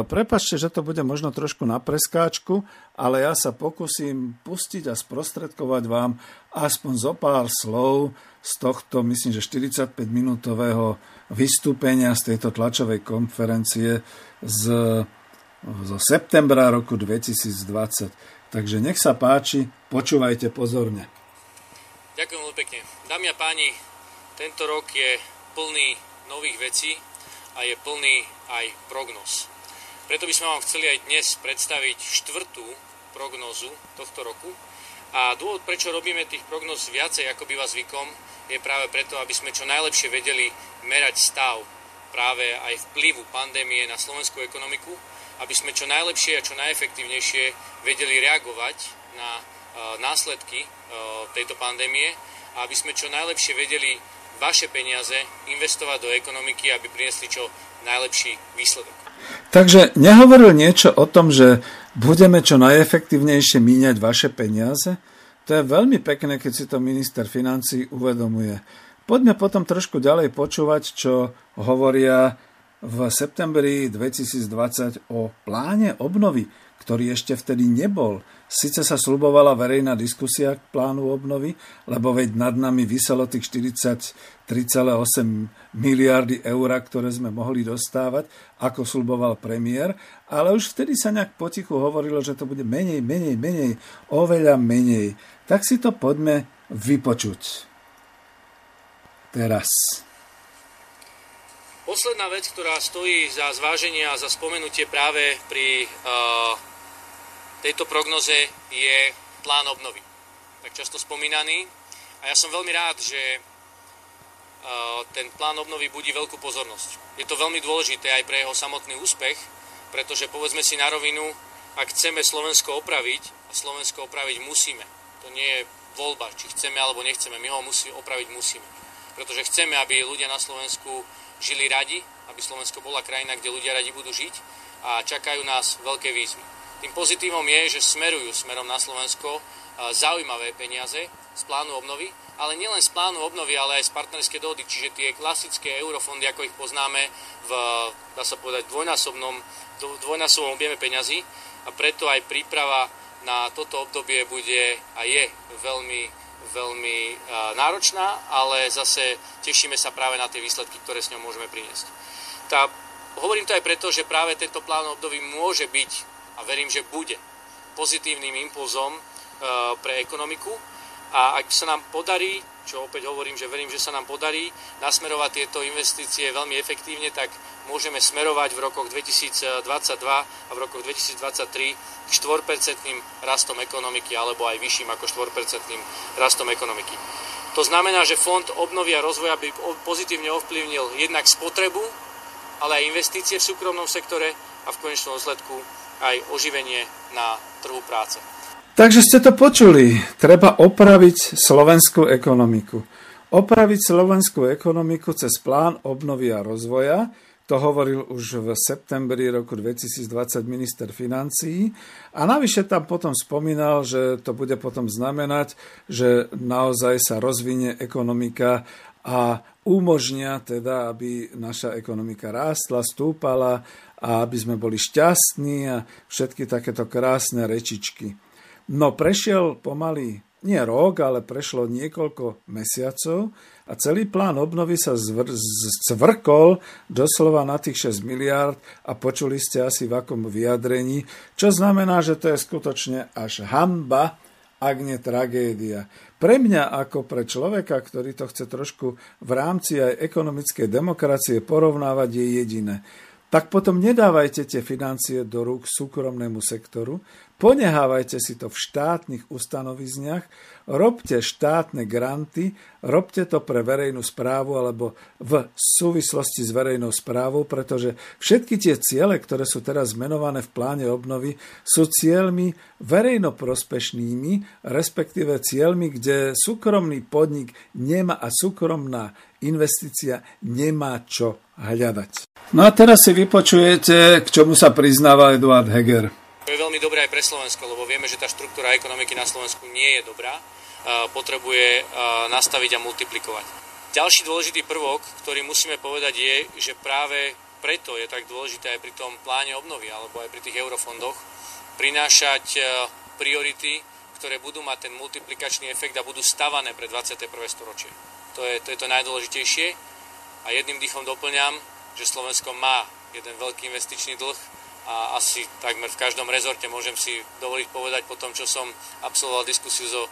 Prepačte, že to bude možno trošku na preskáčku, ale ja sa pokúsim pustiť a sprostredkovať vám aspoň zo pár slov z tohto, myslím, že 45-minútového vystúpenia z tejto tlačovej konferencie z, zo septembra roku 2020. Takže nech sa páči, počúvajte pozorne. Ďakujem veľmi pekne. Dámy a páni, tento rok je plný nových vecí a je plný aj prognoz. Preto by sme vám chceli aj dnes predstaviť štvrtú prognozu tohto roku. A dôvod, prečo robíme tých prognoz viacej, ako býva zvykom, je práve preto, aby sme čo najlepšie vedeli merať stav práve aj vplyvu pandémie na slovenskú ekonomiku, aby sme čo najlepšie a čo najefektívnejšie vedeli reagovať na e, následky e, tejto pandémie a aby sme čo najlepšie vedeli vaše peniaze investovať do ekonomiky, aby priniesli čo najlepší výsledok. Takže nehovoril niečo o tom, že budeme čo najefektívnejšie míňať vaše peniaze? To je veľmi pekné, keď si to minister financí uvedomuje. Poďme potom trošku ďalej počúvať, čo hovoria v septembri 2020 o pláne obnovy, ktorý ešte vtedy nebol. Sice sa slubovala verejná diskusia k plánu obnovy, lebo veď nad nami vyselo tých 43,8 miliardy eur, ktoré sme mohli dostávať, ako sluboval premiér, ale už vtedy sa nejak potichu hovorilo, že to bude menej, menej, menej, oveľa menej. Tak si to poďme vypočuť. Teraz. Posledná vec, ktorá stojí za zváženie a za spomenutie práve pri uh, tejto prognoze je plán obnovy. Tak často spomínaný. A ja som veľmi rád, že ten plán obnovy budí veľkú pozornosť. Je to veľmi dôležité aj pre jeho samotný úspech, pretože povedzme si na rovinu, ak chceme Slovensko opraviť, a Slovensko opraviť musíme. To nie je voľba, či chceme alebo nechceme, my ho musí, opraviť musíme. Pretože chceme, aby ľudia na Slovensku žili radi, aby Slovensko bola krajina, kde ľudia radi budú žiť a čakajú nás veľké výzvy. Tým pozitívom je, že smerujú smerom na Slovensko zaujímavé peniaze z plánu obnovy, ale nielen z plánu obnovy, ale aj z partnerskej dohody, čiže tie klasické eurofondy, ako ich poznáme, v, dá sa povedať, dvojnásobnom, dvojnásobnom objeme peňazí a preto aj príprava na toto obdobie bude a je veľmi, veľmi náročná, ale zase tešíme sa práve na tie výsledky, ktoré s ňou môžeme priniesť. Tá, hovorím to aj preto, že práve tento plán období môže byť, a verím, že bude, pozitívnym impulzom pre ekonomiku, a ak sa nám podarí, čo opäť hovorím, že verím, že sa nám podarí nasmerovať tieto investície veľmi efektívne, tak môžeme smerovať v rokoch 2022 a v rokoch 2023 k 4% rastom ekonomiky alebo aj vyšším ako 4% rastom ekonomiky. To znamená, že Fond obnovy a rozvoja by pozitívne ovplyvnil jednak spotrebu, ale aj investície v súkromnom sektore a v konečnom dôsledku aj oživenie na trhu práce. Takže ste to počuli. Treba opraviť slovenskú ekonomiku. Opraviť slovenskú ekonomiku cez plán obnovy a rozvoja, to hovoril už v septembri roku 2020 minister financií. A navyše tam potom spomínal, že to bude potom znamenať, že naozaj sa rozvinie ekonomika a umožnia teda, aby naša ekonomika rástla, stúpala a aby sme boli šťastní a všetky takéto krásne rečičky. No prešiel pomaly nie rok, ale prešlo niekoľko mesiacov a celý plán obnovy sa zvr- zvrkol doslova na tých 6 miliárd a počuli ste asi v akom vyjadrení, čo znamená, že to je skutočne až hamba, ak nie tragédia. Pre mňa ako pre človeka, ktorý to chce trošku v rámci aj ekonomickej demokracie porovnávať, je jediné tak potom nedávajte tie financie do rúk súkromnému sektoru, ponehávajte si to v štátnych ustanovizniach, robte štátne granty, robte to pre verejnú správu alebo v súvislosti s verejnou správou, pretože všetky tie ciele, ktoré sú teraz menované v pláne obnovy, sú cieľmi verejnoprospešnými, respektíve cieľmi, kde súkromný podnik nemá a súkromná investícia nemá čo hľadať. No a teraz si vypočujete, k čomu sa priznáva Eduard Heger. To je veľmi dobré aj pre Slovensko, lebo vieme, že tá štruktúra ekonomiky na Slovensku nie je dobrá. Potrebuje nastaviť a multiplikovať. Ďalší dôležitý prvok, ktorý musíme povedať je, že práve preto je tak dôležité aj pri tom pláne obnovy alebo aj pri tých eurofondoch prinášať priority, ktoré budú mať ten multiplikačný efekt a budú stavané pre 21. storočie. To je to, je to najdôležitejšie. A jedným dýchom doplňam, že Slovensko má jeden veľký investičný dlh a asi takmer v každom rezorte môžem si dovoliť povedať po tom, čo som absolvoval diskusiu so, e,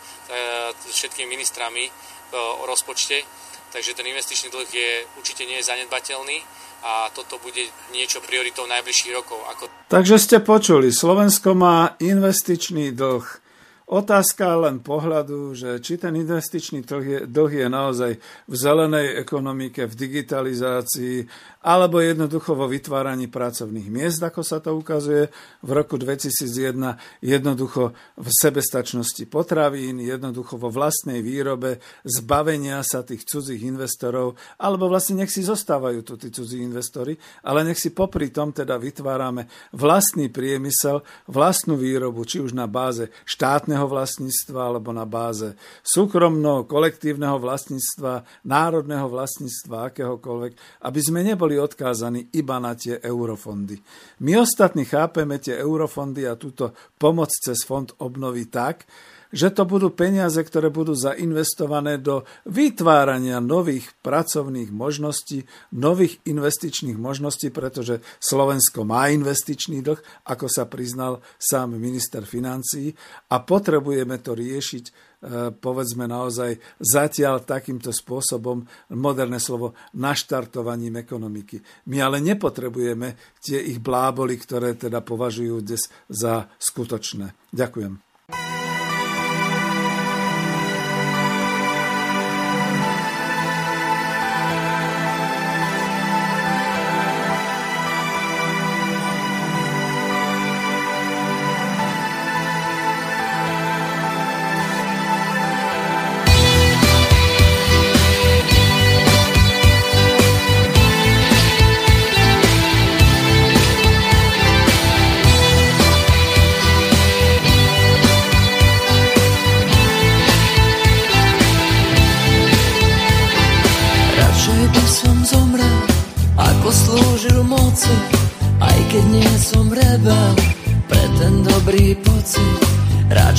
všetkými ministrami o, o rozpočte. Takže ten investičný dlh je určite nie je zanedbateľný a toto bude niečo prioritou najbližších rokov. Ako... Takže ste počuli, Slovensko má investičný dlh Otázka len pohľadu, že či ten investičný dlh je, dlh je naozaj v zelenej ekonomike, v digitalizácii, alebo jednoducho vo vytváraní pracovných miest, ako sa to ukazuje. V roku 2001, jednoducho v sebestačnosti potravín, jednoducho vo vlastnej výrobe, zbavenia sa tých cudzích investorov, alebo vlastne nech si zostávajú tu tí cudzí investori, ale nech si popri tom teda vytvárame vlastný priemysel, vlastnú výrobu, či už na báze štátne štátneho vlastníctva alebo na báze súkromného, kolektívneho vlastníctva, národného vlastníctva, akéhokoľvek, aby sme neboli odkázaní iba na tie eurofondy. My ostatní chápeme tie eurofondy a túto pomoc cez fond obnovy tak, že to budú peniaze, ktoré budú zainvestované do vytvárania nových pracovných možností, nových investičných možností, pretože Slovensko má investičný dlh, ako sa priznal sám minister financií a potrebujeme to riešiť povedzme naozaj zatiaľ takýmto spôsobom, moderné slovo, naštartovaním ekonomiky. My ale nepotrebujeme tie ich bláboli, ktoré teda považujú dnes za skutočné. Ďakujem.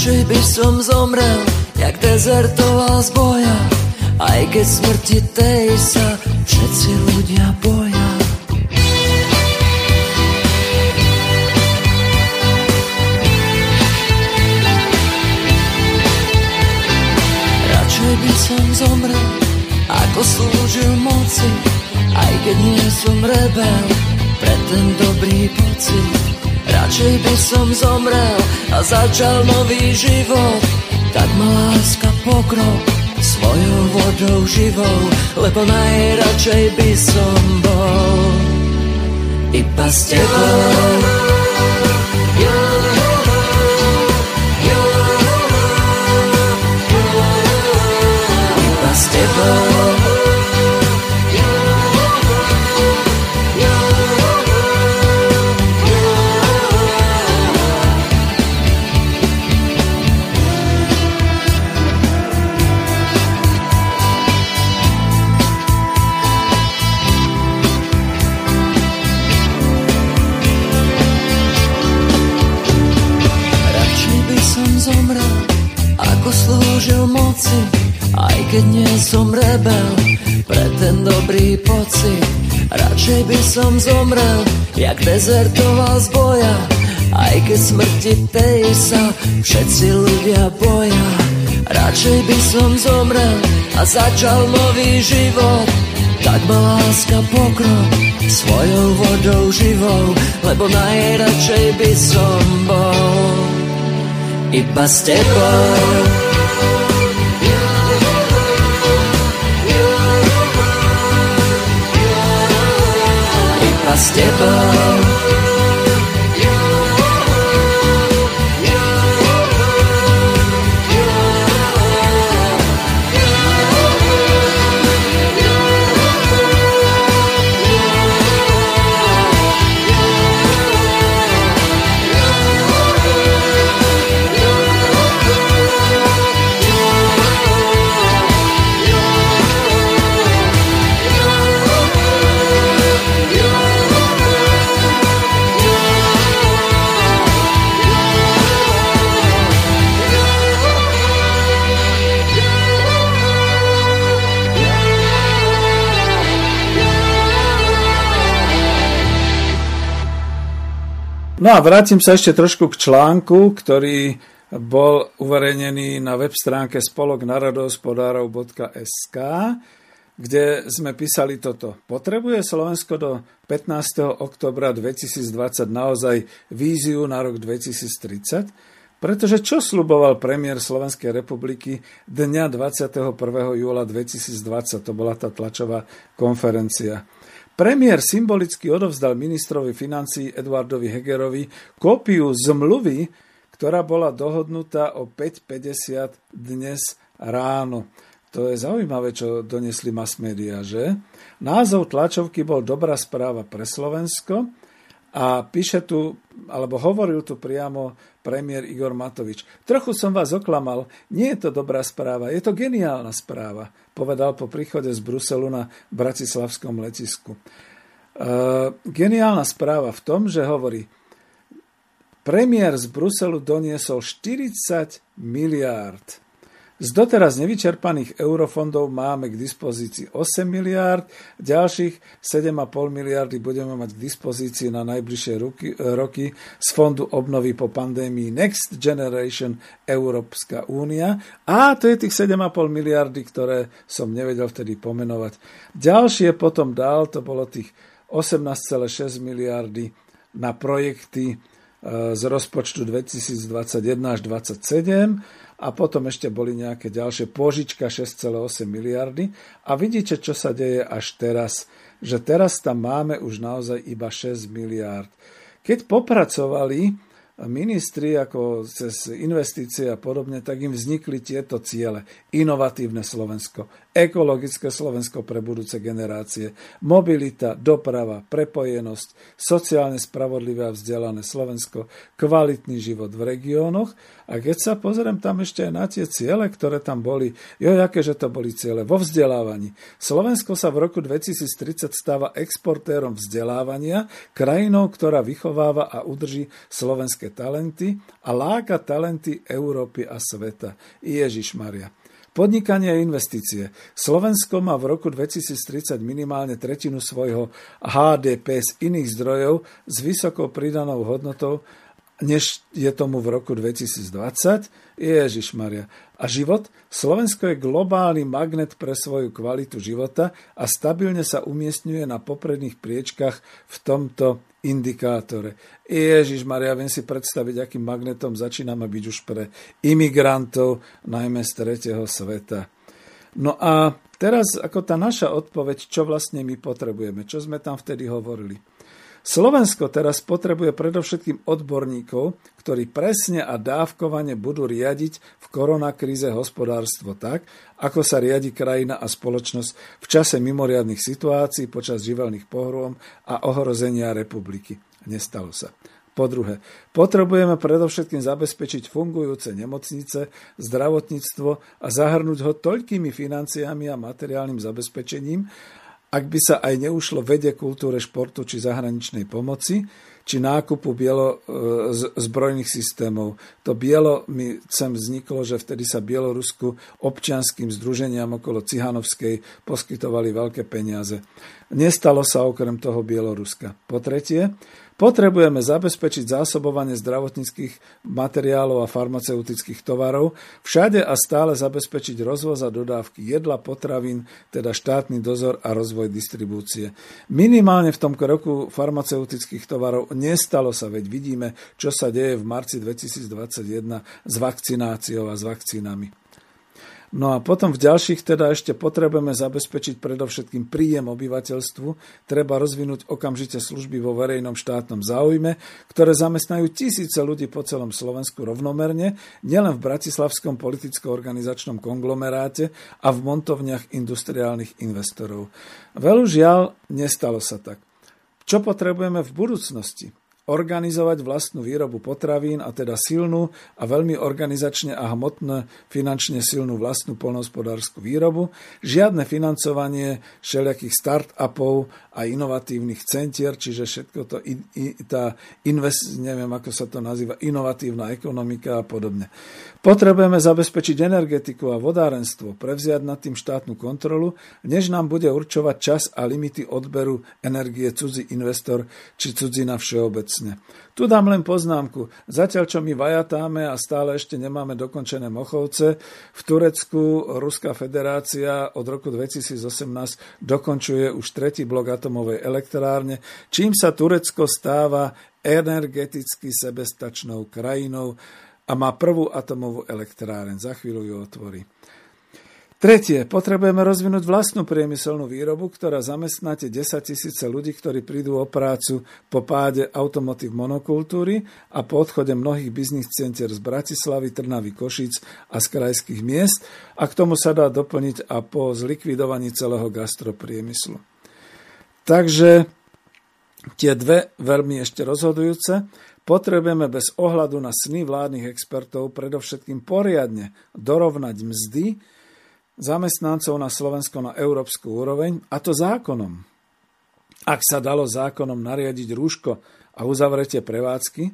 Radšej by som zomrel, jak dezertoval z boja, aj keď smrti tej sa všetci ľudia boja. Radšej by som zomrel, ako slúžil moci, aj keď nie som rebel, pre ten dobrý pocit. Radšej by som zomrel a začal nový život, tak ma láska pokrok svojou vodou živou, lebo najradšej by som bol iba s tebou. Keď nie som rebel, pre ten dobrý pocit. Radšej by som zomrel, jak dezertoval z boja, aj keď smrti tej sa všetci ľudia boja. Radšej by som zomrel a začal nový život, tak ma láska pokrok svojou vodou živou, lebo najradšej by som bol iba s tebou. S tebou. No a vrátim sa ešte trošku k článku, ktorý bol uverejnený na web stránke spoloknarodospodárov.sk, kde sme písali toto. Potrebuje Slovensko do 15. oktobra 2020 naozaj víziu na rok 2030? Pretože čo sluboval premiér Slovenskej republiky dňa 21. júla 2020, to bola tá tlačová konferencia. Premiér symbolicky odovzdal ministrovi financí Eduardovi Hegerovi kópiu zmluvy, ktorá bola dohodnutá o 5.50 dnes ráno. To je zaujímavé, čo donesli mass media, že? Názov tlačovky bol Dobrá správa pre Slovensko a píše tu, alebo hovoril tu priamo premiér Igor Matovič. Trochu som vás oklamal, nie je to dobrá správa, je to geniálna správa, povedal po príchode z Bruselu na Bratislavskom letisku. E, geniálna správa v tom, že hovorí, premiér z Bruselu doniesol 40 miliárd z doteraz nevyčerpaných eurofondov máme k dispozícii 8 miliárd, ďalších 7,5 miliardy budeme mať k dispozícii na najbližšie roky, roky z Fondu obnovy po pandémii Next Generation Európska únia. A to je tých 7,5 miliardy, ktoré som nevedel vtedy pomenovať. Ďalšie potom dal, to bolo tých 18,6 miliardy na projekty e, z rozpočtu 2021 až 2027 a potom ešte boli nejaké ďalšie požička 6,8 miliardy a vidíte, čo sa deje až teraz, že teraz tam máme už naozaj iba 6 miliard. Keď popracovali ministri ako cez investície a podobne, tak im vznikli tieto ciele. Inovatívne Slovensko, ekologické Slovensko pre budúce generácie, mobilita, doprava, prepojenosť, sociálne spravodlivé a vzdelané Slovensko, kvalitný život v regiónoch. A keď sa pozriem tam ešte aj na tie ciele, ktoré tam boli, jo, aké že to boli ciele, vo vzdelávaní. Slovensko sa v roku 2030 stáva exportérom vzdelávania, krajinou, ktorá vychováva a udrží slovenské talenty a láka talenty Európy a sveta. Ježiš Maria. Podnikanie a investície. Slovensko má v roku 2030 minimálne tretinu svojho HDP z iných zdrojov s vysokou pridanou hodnotou než je tomu v roku 2020. Ježiš Maria. A život? Slovensko je globálny magnet pre svoju kvalitu života a stabilne sa umiestňuje na popredných priečkach v tomto indikátore. Ježiš Maria, viem si predstaviť, akým magnetom začíname byť už pre imigrantov, najmä z tretieho sveta. No a teraz ako tá naša odpoveď, čo vlastne my potrebujeme, čo sme tam vtedy hovorili. Slovensko teraz potrebuje predovšetkým odborníkov, ktorí presne a dávkovane budú riadiť v koronakríze hospodárstvo tak, ako sa riadi krajina a spoločnosť v čase mimoriadných situácií počas živelných pohrôm a ohrozenia republiky. Nestalo sa. Po druhé, potrebujeme predovšetkým zabezpečiť fungujúce nemocnice, zdravotníctvo a zahrnúť ho toľkými financiami a materiálnym zabezpečením, ak by sa aj neušlo vede, kultúre, športu či zahraničnej pomoci, či nákupu bielo, e, zbrojných systémov. To bielo mi sem vzniklo, že vtedy sa Bielorusku občianským združeniam okolo Cihanovskej poskytovali veľké peniaze. Nestalo sa okrem toho Bieloruska. Po tretie, Potrebujeme zabezpečiť zásobovanie zdravotníckých materiálov a farmaceutických tovarov, všade a stále zabezpečiť rozvoz a dodávky jedla, potravín, teda štátny dozor a rozvoj distribúcie. Minimálne v tom kroku farmaceutických tovarov nestalo sa, veď vidíme, čo sa deje v marci 2021 s vakcináciou a s vakcínami. No a potom v ďalších teda ešte potrebujeme zabezpečiť predovšetkým príjem obyvateľstvu, treba rozvinúť okamžite služby vo verejnom štátnom záujme, ktoré zamestnajú tisíce ľudí po celom Slovensku rovnomerne, nielen v bratislavskom politicko-organizačnom konglomeráte a v montovniach industriálnych investorov. Veľu žiaľ, nestalo sa tak. Čo potrebujeme v budúcnosti? Organizovať vlastnú výrobu potravín a teda silnú a veľmi organizačne a hmotne finančne silnú vlastnú polnohospodárskú výrobu, žiadne financovanie všelijakých start-upov a inovatívnych centier, čiže všetko to, tá invest, neviem ako sa to nazýva, inovatívna ekonomika a podobne. Potrebujeme zabezpečiť energetiku a vodárenstvo, prevziať nad tým štátnu kontrolu, než nám bude určovať čas a limity odberu energie cudzí investor či cudzina všeobec všeobecne. Tu dám len poznámku. Zatiaľ, čo my vajatáme a stále ešte nemáme dokončené Mochovce, v Turecku Ruská federácia od roku 2018 dokončuje už tretí blok atomovej elektrárne, čím sa Turecko stáva energeticky sebestačnou krajinou a má prvú atomovú elektráren. Za chvíľu ju otvorí. Tretie, potrebujeme rozvinúť vlastnú priemyselnú výrobu, ktorá zamestnáte 10 tisíce ľudí, ktorí prídu o prácu po páde automotív monokultúry a po odchode mnohých biznis centier z Bratislavy, Trnavy, Košic a z krajských miest a k tomu sa dá doplniť a po zlikvidovaní celého gastropriemyslu. Takže tie dve veľmi ešte rozhodujúce. Potrebujeme bez ohľadu na sny vládnych expertov predovšetkým poriadne dorovnať mzdy, zamestnancov na Slovensko na európsku úroveň, a to zákonom. Ak sa dalo zákonom nariadiť rúško a uzavretie prevádzky,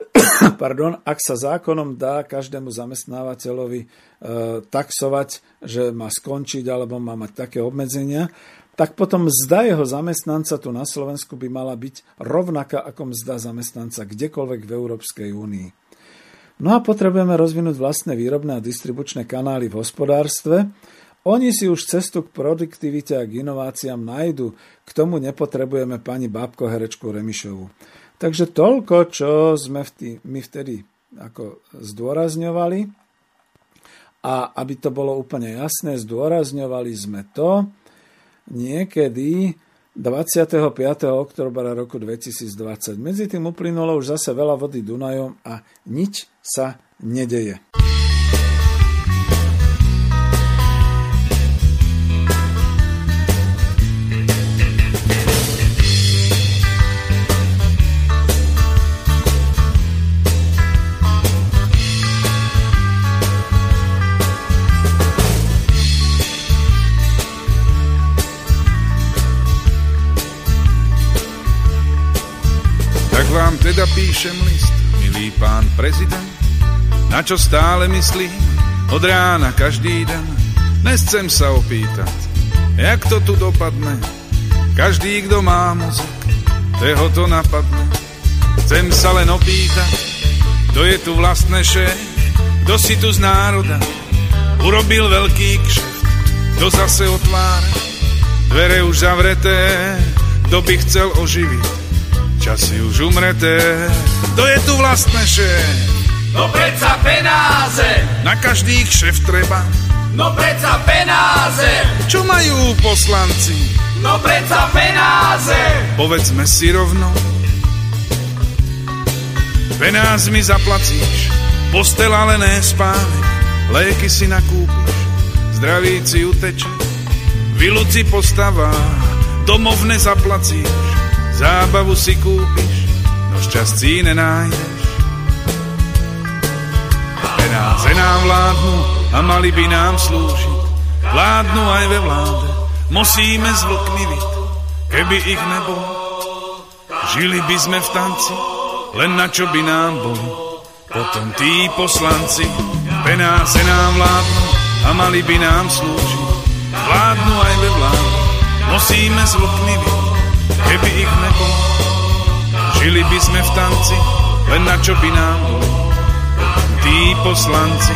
pardon, ak sa zákonom dá každému zamestnávateľovi e, taxovať, že má skončiť alebo má mať také obmedzenia, tak potom mzda jeho zamestnanca tu na Slovensku by mala byť rovnaká ako mzda zamestnanca kdekoľvek v Európskej únii. No a potrebujeme rozvinúť vlastné výrobné a distribučné kanály v hospodárstve. Oni si už cestu k produktivite a k inováciám nájdu. K tomu nepotrebujeme pani Bábko Herečku Remišovu. Takže toľko, čo sme my vtedy ako zdôrazňovali. A aby to bolo úplne jasné, zdôrazňovali sme to niekedy 25. oktobra roku 2020. Medzi tým uplynulo už zase veľa vody Dunajom a nič sa nedeje. Píšem list, milý pán prezident, na čo stále myslím? Od rána každý deň. Dnes chcem sa opýtať, jak to tu dopadne, každý, kto má mozek, teho to napadne. Chcem sa len opýtať, kto je tu vlastné šéf, kto si tu z národa urobil veľký kšeft, kto zase otvára dvere už zavreté, kto by chcel oživiť časy už umreté. To je tu vlastné šéf. No predsa penáze. Na každý šéf treba. No predsa penáze. Čo majú poslanci? No predsa penáze. Povedzme si rovno. Penázmi zaplacíš, postel ale ne spánek, léky si nakúpiš, zdraví si uteče, vyluci postava, domov nezaplacíš, Zábavu si kúpiš, no šťastí nenájdeš. Penáze nám vládnu a mali by nám slúžiť. Vládnu aj ve vláde, musíme vlkmi byť. Keby ich nebolo, žili by sme v tanci, len na čo by nám boli. Potom tí poslanci, penáze nám vládnu a mali by nám slúžiť. Vládnu aj ve vláde, musíme vlkmi byť keby ich nebolo. Žili by sme v tanci, len na čo by nám bolo. Tí poslanci,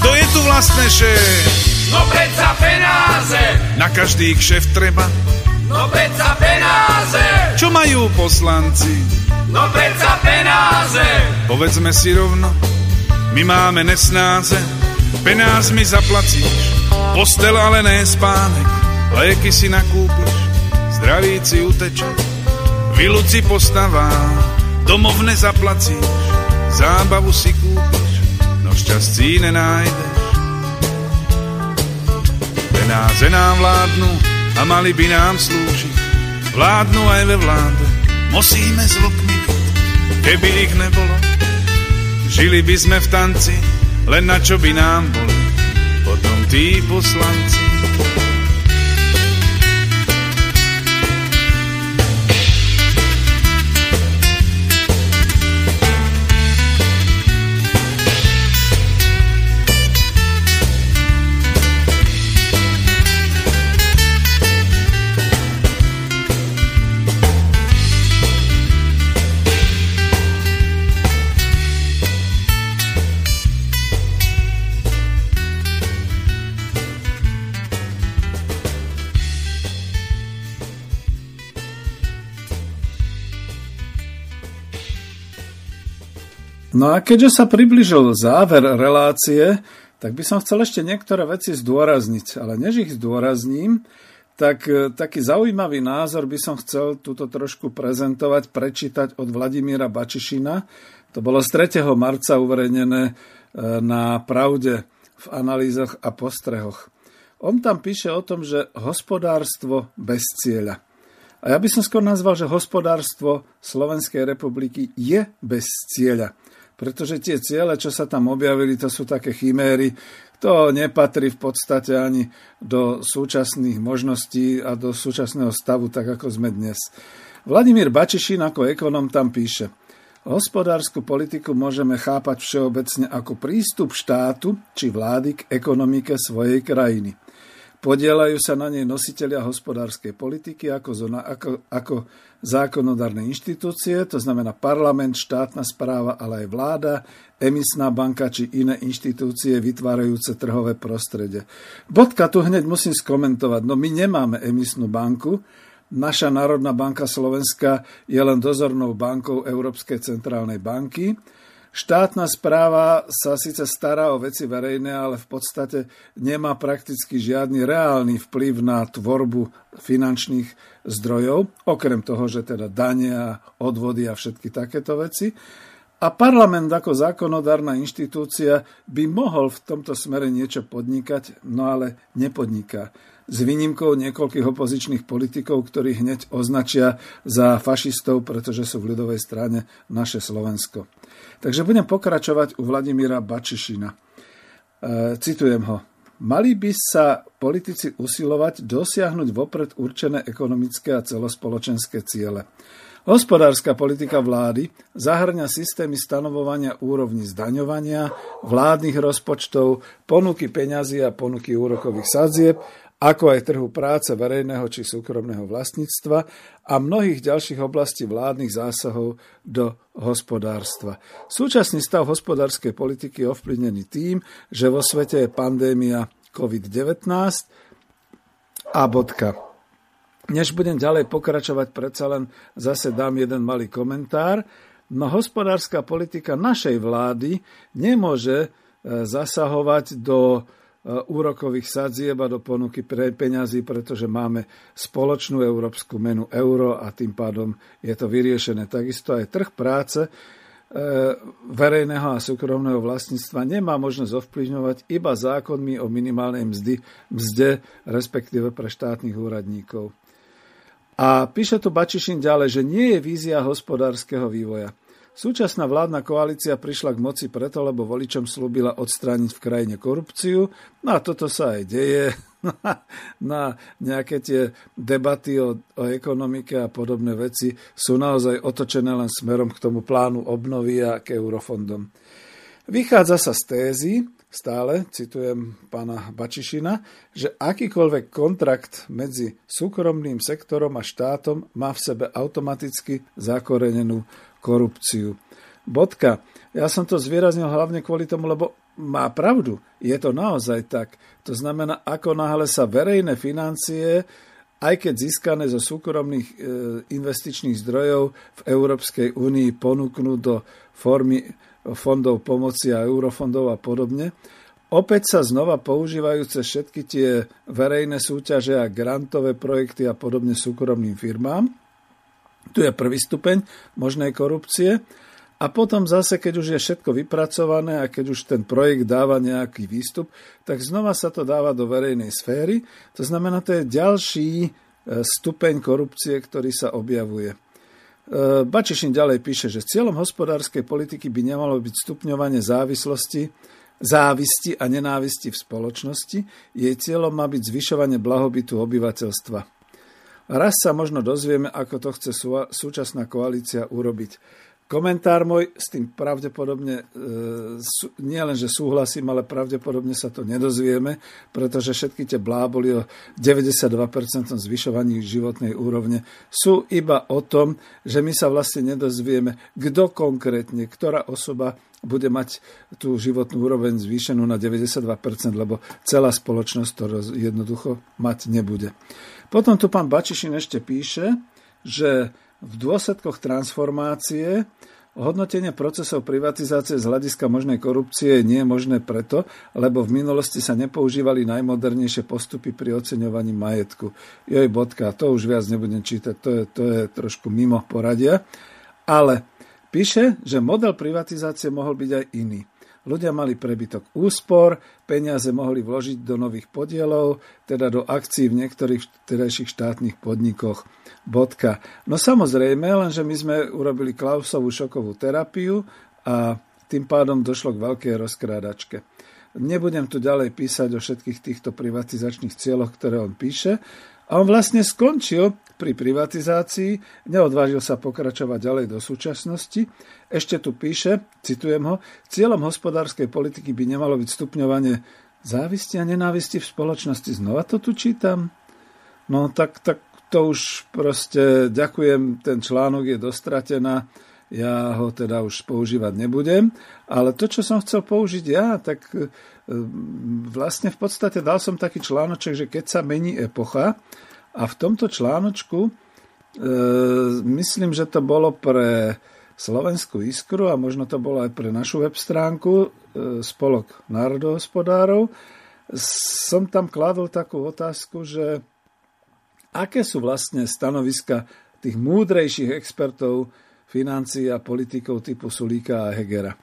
Kto je tu vlastne šéf? No predsa penáze! Na každý kšeft treba No predsa penáze. Čo majú poslanci? No predsa penáze. Povedzme si rovno, my máme nesnáze, penázmi zaplacíš, postel ale ne spánek, léky si nakúpiš, zdravíci uteče, vyluci postavá, domov nezaplacíš, zábavu si kúpiš, no šťastí nenájdeš. Penáze nám vládnu, a mali by nám slúžiť. Vládnu aj ve vláde, musíme s vlkmi byť, keby ich nebolo. Žili by sme v tanci, len na čo by nám boli, potom tí poslanci. No a keďže sa približil záver relácie, tak by som chcel ešte niektoré veci zdôrazniť. Ale než ich zdôrazním, tak e, taký zaujímavý názor by som chcel túto trošku prezentovať, prečítať od Vladimíra Bačišina. To bolo z 3. marca uverejnené e, na Pravde v analýzach a postrehoch. On tam píše o tom, že hospodárstvo bez cieľa. A ja by som skôr nazval, že hospodárstvo Slovenskej republiky je bez cieľa pretože tie ciele, čo sa tam objavili, to sú také chiméry, to nepatrí v podstate ani do súčasných možností a do súčasného stavu, tak ako sme dnes. Vladimír Bačišin ako ekonom tam píše, hospodárskú politiku môžeme chápať všeobecne ako prístup štátu či vlády k ekonomike svojej krajiny – Podielajú sa na nej nositeľia hospodárskej politiky ako, zona, ako, ako zákonodárne inštitúcie, to znamená parlament, štátna správa, ale aj vláda, emisná banka či iné inštitúcie vytvárajúce trhové prostredie. Bodka tu hneď musím skomentovať. No my nemáme emisnú banku, naša Národná banka Slovenska je len dozornou bankou Európskej centrálnej banky. Štátna správa sa síce stará o veci verejné, ale v podstate nemá prakticky žiadny reálny vplyv na tvorbu finančných zdrojov, okrem toho, že teda dania, odvody a všetky takéto veci. A parlament ako zákonodárna inštitúcia by mohol v tomto smere niečo podnikať, no ale nepodniká. S výnimkou niekoľkých opozičných politikov, ktorí hneď označia za fašistov, pretože sú v ľudovej strane naše Slovensko. Takže budem pokračovať u Vladimíra Bačišina. E, citujem ho. Mali by sa politici usilovať dosiahnuť vopred určené ekonomické a celospoločenské ciele. Hospodárska politika vlády zahrňa systémy stanovovania úrovní zdaňovania, vládnych rozpočtov, ponuky peňazí a ponuky úrokových sadzieb, ako aj trhu práce verejného či súkromného vlastníctva a mnohých ďalších oblastí vládnych zásahov do hospodárstva. Súčasný stav hospodárskej politiky je ovplyvnený tým, že vo svete je pandémia COVID-19 a bodka. Než budem ďalej pokračovať, predsa len zase dám jeden malý komentár. No hospodárska politika našej vlády nemôže e, zasahovať do úrokových sadzieb a do ponuky pre peňazí, pretože máme spoločnú európsku menu euro a tým pádom je to vyriešené. Takisto aj trh práce e, verejného a súkromného vlastníctva nemá možnosť ovplyvňovať iba zákonmi o minimálnej mzdy, mzde, respektíve pre štátnych úradníkov. A píše tu Bačišin ďalej, že nie je vízia hospodárskeho vývoja. Súčasná vládna koalícia prišla k moci preto, lebo voličom slúbila odstrániť v krajine korupciu. No a toto sa aj deje. na nejaké tie debaty o, o ekonomike a podobné veci sú naozaj otočené len smerom k tomu plánu obnovy a k eurofondom. Vychádza sa z tézy, stále, citujem pána Bačišina, že akýkoľvek kontrakt medzi súkromným sektorom a štátom má v sebe automaticky zakorenenú korupciu. Bodka. Ja som to zvýraznil hlavne kvôli tomu, lebo má pravdu. Je to naozaj tak. To znamená, ako náhle sa verejné financie, aj keď získané zo súkromných e, investičných zdrojov v Európskej únii ponúknú do formy fondov pomoci a eurofondov a podobne. Opäť sa znova používajúce všetky tie verejné súťaže a grantové projekty a podobne súkromným firmám. Tu je prvý stupeň možnej korupcie. A potom zase, keď už je všetko vypracované a keď už ten projekt dáva nejaký výstup, tak znova sa to dáva do verejnej sféry. To znamená, to je ďalší e, stupeň korupcie, ktorý sa objavuje. E, Bačišin ďalej píše, že cieľom hospodárskej politiky by nemalo byť stupňovanie závislosti, závisti a nenávisti v spoločnosti. Jej cieľom má byť zvyšovanie blahobytu obyvateľstva. Raz sa možno dozvieme, ako to chce súčasná koalícia urobiť. Komentár môj s tým pravdepodobne, e, nie len, že súhlasím, ale pravdepodobne sa to nedozvieme, pretože všetky tie bláboli o 92% zvyšovaní životnej úrovne sú iba o tom, že my sa vlastne nedozvieme, kto konkrétne, ktorá osoba bude mať tú životnú úroveň zvýšenú na 92%, lebo celá spoločnosť to jednoducho mať nebude. Potom tu pán Bačišin ešte píše, že v dôsledkoch transformácie Hodnotenie procesov privatizácie z hľadiska možnej korupcie nie je možné preto, lebo v minulosti sa nepoužívali najmodernejšie postupy pri oceňovaní majetku. Joj, bodka, to už viac nebudem čítať, to je, to je trošku mimo poradia. Ale píše, že model privatizácie mohol byť aj iný. Ľudia mali prebytok úspor, peniaze mohli vložiť do nových podielov, teda do akcií v niektorých terajších štátnych podnikoch. Bodka. No samozrejme, lenže my sme urobili Klausovú šokovú terapiu a tým pádom došlo k veľkej rozkrádačke. Nebudem tu ďalej písať o všetkých týchto privatizačných cieľoch, ktoré on píše, a on vlastne skončil pri privatizácii, neodvážil sa pokračovať ďalej do súčasnosti. Ešte tu píše, citujem ho, cieľom hospodárskej politiky by nemalo byť stupňovanie závisti a nenávisti v spoločnosti. Znova to tu čítam. No tak, tak to už proste, ďakujem, ten článok je dostratená, ja ho teda už používať nebudem, ale to, čo som chcel použiť ja, tak vlastne v podstate dal som taký článoček, že keď sa mení epocha A v tomto článočku e, myslím, že to bolo pre Slovenskú iskru a možno to bolo aj pre našu web stránku e, Spolok národohospodárov. Som tam kladol takú otázku, že aké sú vlastne stanoviska tých múdrejších expertov financií a politikov typu Sulíka a Hegera.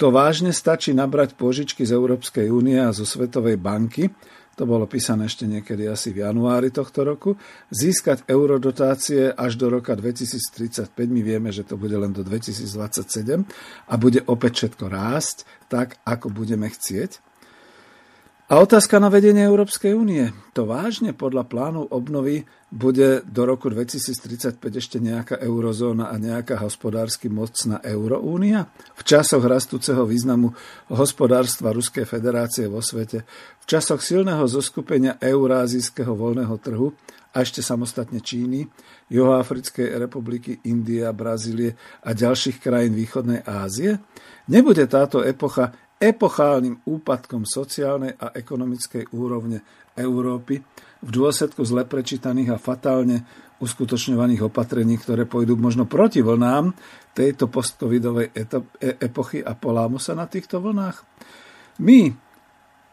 To vážne stačí nabrať požičky z Európskej únie a zo Svetovej banky, to bolo písané ešte niekedy asi v januári tohto roku, získať eurodotácie až do roka 2035, my vieme, že to bude len do 2027 a bude opäť všetko rásť tak, ako budeme chcieť. A otázka na vedenie Európskej únie. To vážne podľa plánu obnovy bude do roku 2035 ešte nejaká eurozóna a nejaká hospodársky mocná euroúnia? V časoch rastúceho významu hospodárstva Ruskej federácie vo svete, v časoch silného zoskupenia eurázijského voľného trhu a ešte samostatne Číny, Juhoafrickej republiky, Indie, Brazílie a ďalších krajín východnej Ázie? Nebude táto epocha epochálnym úpadkom sociálnej a ekonomickej úrovne Európy v dôsledku zle prečítaných a fatálne uskutočňovaných opatrení, ktoré pôjdu možno proti vlnám tejto postcovidovej e, epochy a polámu sa na týchto vlnách. My,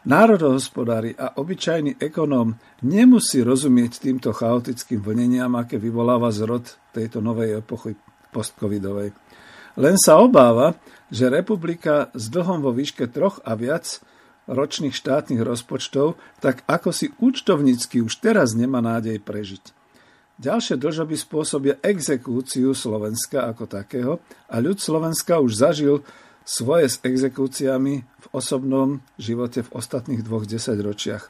národohospodári a obyčajný ekonóm, nemusí rozumieť týmto chaotickým vlneniam, aké vyvoláva zrod tejto novej epochy postcovidovej. Len sa obáva, že republika s dlhom vo výške troch a viac ročných štátnych rozpočtov, tak ako si účtovnícky už teraz nemá nádej prežiť. Ďalšie dlžoby spôsobia exekúciu Slovenska ako takého a ľud Slovenska už zažil svoje s exekúciami v osobnom živote v ostatných dvoch desaťročiach.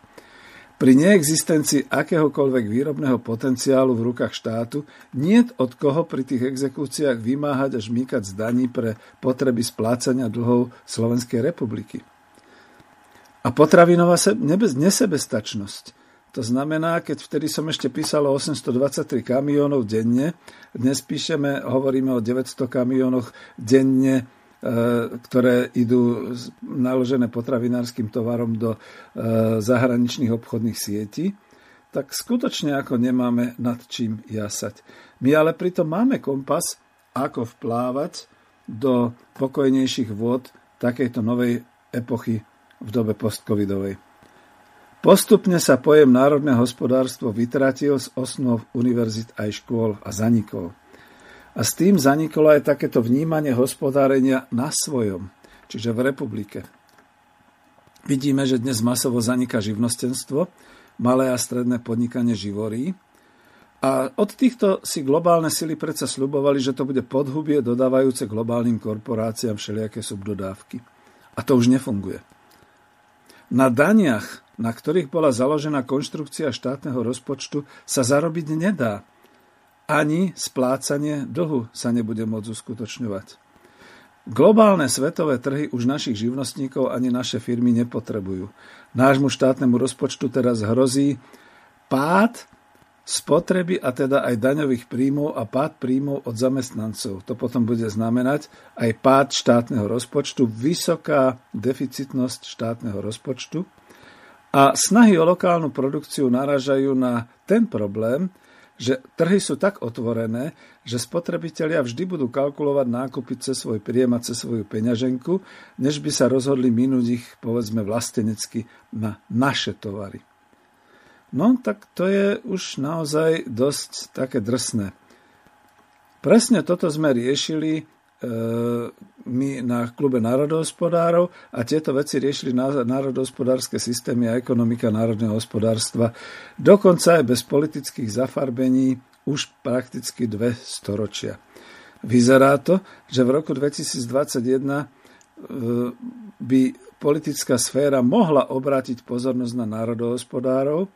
Pri neexistencii akéhokoľvek výrobného potenciálu v rukách štátu nie od koho pri tých exekúciách vymáhať a žmýkať z pre potreby splácania dlhov Slovenskej republiky. A potravinová nesebestačnosť. To znamená, keď vtedy som ešte písal o 823 kamionov denne, dnes píšeme, hovoríme o 900 kamionoch denne ktoré idú naložené potravinárskym tovarom do e, zahraničných obchodných sietí, tak skutočne ako nemáme nad čím jasať. My ale pritom máme kompas, ako vplávať do pokojnejších vôd takejto novej epochy v dobe postcovidovej. Postupne sa pojem národné hospodárstvo vytratil z osnov univerzit aj škôl a zanikol. A s tým zaniklo aj takéto vnímanie hospodárenia na svojom, čiže v republike. Vidíme, že dnes masovo zaniká živnostenstvo, malé a stredné podnikanie živorí. A od týchto si globálne sily predsa slubovali, že to bude podhubie dodávajúce globálnym korporáciám všelijaké subdodávky. A to už nefunguje. Na daniach, na ktorých bola založená konštrukcia štátneho rozpočtu, sa zarobiť nedá ani splácanie dlhu sa nebude môcť uskutočňovať. Globálne svetové trhy už našich živnostníkov ani naše firmy nepotrebujú. Nášmu štátnemu rozpočtu teraz hrozí pád spotreby a teda aj daňových príjmov a pád príjmov od zamestnancov. To potom bude znamenať aj pád štátneho rozpočtu, vysoká deficitnosť štátneho rozpočtu a snahy o lokálnu produkciu naražajú na ten problém, že trhy sú tak otvorené, že spotrebitelia vždy budú kalkulovať nákupy cez svoj príjem a cez svoju peňaženku, než by sa rozhodli minúť ich, povedzme, vlastenecky na naše tovary. No, tak to je už naozaj dosť také drsné. Presne toto sme riešili my na klube národohospodárov a tieto veci riešili národohospodárske systémy a ekonomika národného hospodárstva dokonca aj bez politických zafarbení už prakticky dve storočia. Vyzerá to, že v roku 2021 e, by politická sféra mohla obrátiť pozornosť na národohospodárov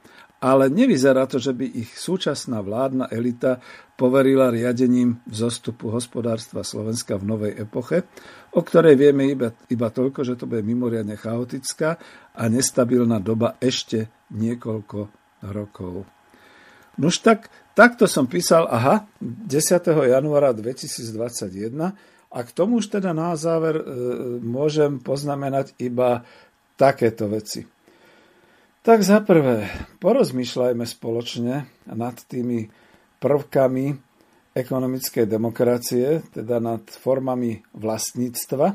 ale nevyzerá to, že by ich súčasná vládna elita poverila riadením vzostupu hospodárstva Slovenska v novej epoche, o ktorej vieme iba, iba toľko, že to bude mimoriadne chaotická a nestabilná doba ešte niekoľko rokov. Nož tak, takto som písal, aha, 10. januára 2021 a k tomu už teda na záver e, môžem poznamenať iba takéto veci. Tak za prvé, porozmýšľajme spoločne nad tými prvkami ekonomickej demokracie, teda nad formami vlastníctva,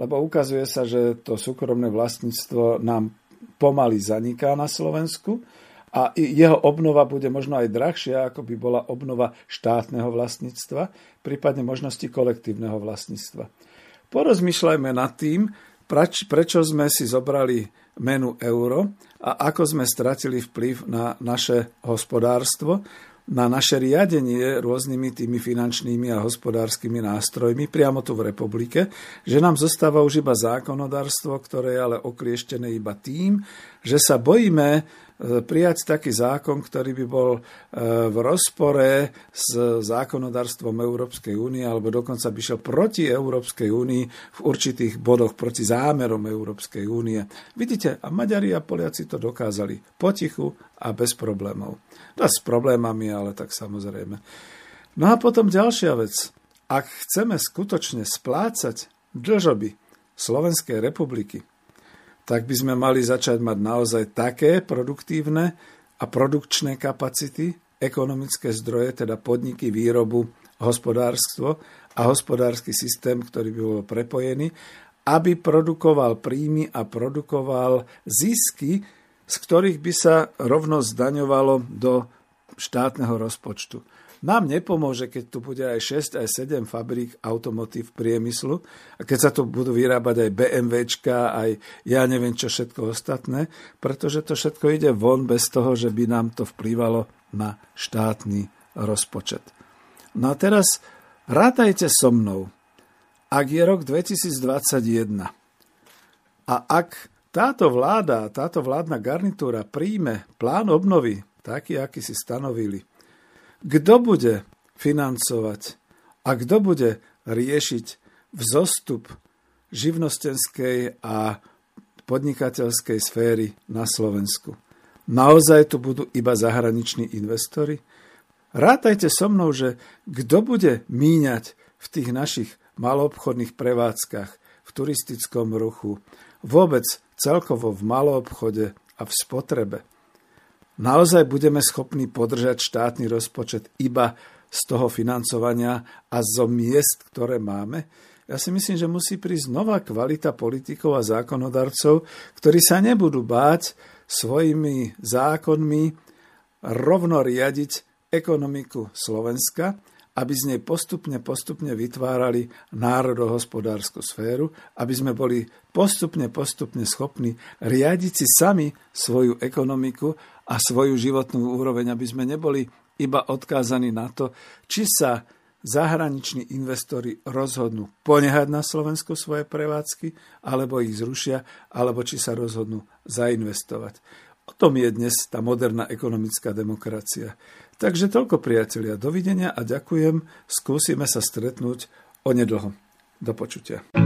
lebo ukazuje sa, že to súkromné vlastníctvo nám pomaly zaniká na Slovensku a jeho obnova bude možno aj drahšia, ako by bola obnova štátneho vlastníctva, prípadne možnosti kolektívneho vlastníctva. Porozmýšľajme nad tým, preč, prečo sme si zobrali menu euro a ako sme stratili vplyv na naše hospodárstvo, na naše riadenie rôznymi tými finančnými a hospodárskymi nástrojmi priamo tu v republike, že nám zostáva už iba zákonodárstvo, ktoré je ale oklieštené iba tým, že sa bojíme prijať taký zákon, ktorý by bol e, v rozpore s zákonodárstvom Európskej únie alebo dokonca by šiel proti Európskej únii v určitých bodoch, proti zámerom Európskej únie. Vidíte, a Maďari a Poliaci to dokázali potichu a bez problémov. No s problémami, ale tak samozrejme. No a potom ďalšia vec. Ak chceme skutočne splácať dlžoby Slovenskej republiky, tak by sme mali začať mať naozaj také produktívne a produkčné kapacity, ekonomické zdroje, teda podniky, výrobu, hospodárstvo a hospodársky systém, ktorý by bol prepojený, aby produkoval príjmy a produkoval zisky, z ktorých by sa rovno zdaňovalo do štátneho rozpočtu. Nám nepomôže, keď tu bude aj 6, aj 7 fabrík automotív priemyslu a keď sa tu budú vyrábať aj BMWčka, aj ja neviem čo všetko ostatné, pretože to všetko ide von bez toho, že by nám to vplývalo na štátny rozpočet. No a teraz rátajte so mnou. Ak je rok 2021 a ak táto vláda, táto vládna garnitúra príjme plán obnovy, taký, aký si stanovili, kto bude financovať a kto bude riešiť vzostup živnostenskej a podnikateľskej sféry na Slovensku. Naozaj tu budú iba zahraniční investori? Rátajte so mnou, že kto bude míňať v tých našich maloobchodných prevádzkach, v turistickom ruchu, vôbec celkovo v maloobchode a v spotrebe – naozaj budeme schopní podržať štátny rozpočet iba z toho financovania a zo miest, ktoré máme? Ja si myslím, že musí prísť nová kvalita politikov a zákonodarcov, ktorí sa nebudú báť svojimi zákonmi rovno riadiť ekonomiku Slovenska, aby z nej postupne, postupne vytvárali národohospodárskú sféru, aby sme boli postupne, postupne schopní riadiť si sami svoju ekonomiku a svoju životnú úroveň, aby sme neboli iba odkázaní na to, či sa zahraniční investori rozhodnú ponehať na Slovensku svoje prevádzky, alebo ich zrušia, alebo či sa rozhodnú zainvestovať. O tom je dnes tá moderná ekonomická demokracia. Takže toľko priatelia, dovidenia a ďakujem. Skúsime sa stretnúť onedlho. Do počutia.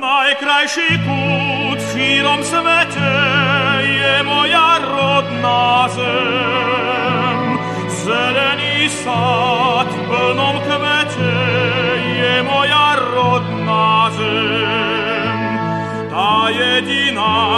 Najkrajší kút v šírom svete je moja rodná zem. Zelený sad v plnom kvete je moja rodná zem. Tá jediná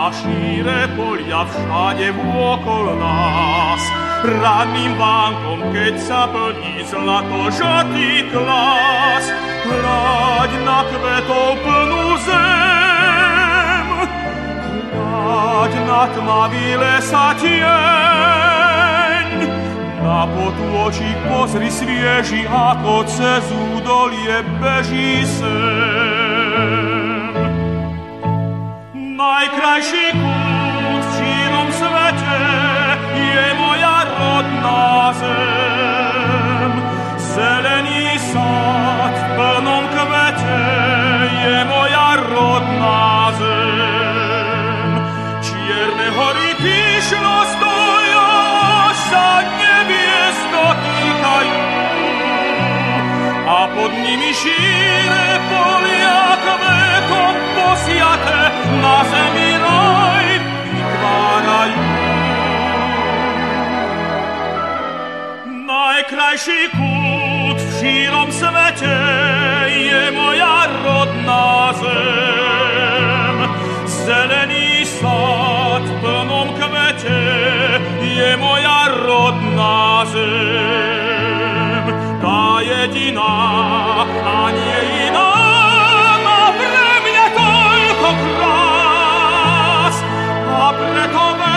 na šíre polia všade vôkol nás. Ranným vánkom, keď sa plní zlato žatý klas, hľaď na kvetov plnú zem, hľaď na tmavý lesa tieň, na potôčik pozri svieži, ako cez údolie beží sem. Najkrajší kút v šírom svete je moja rodná zem. Zelený sad v plnom kvete je moja rodná zem. Čierne hory píšno stoja, sa nebies dotýkajú. A pod nimi šíre polia kvetom posiate na zemi raj vytvárajú. Najkrajší kút v šírom svete je moja rodná zem. Zelený sad v plnom kvete je moja rodná una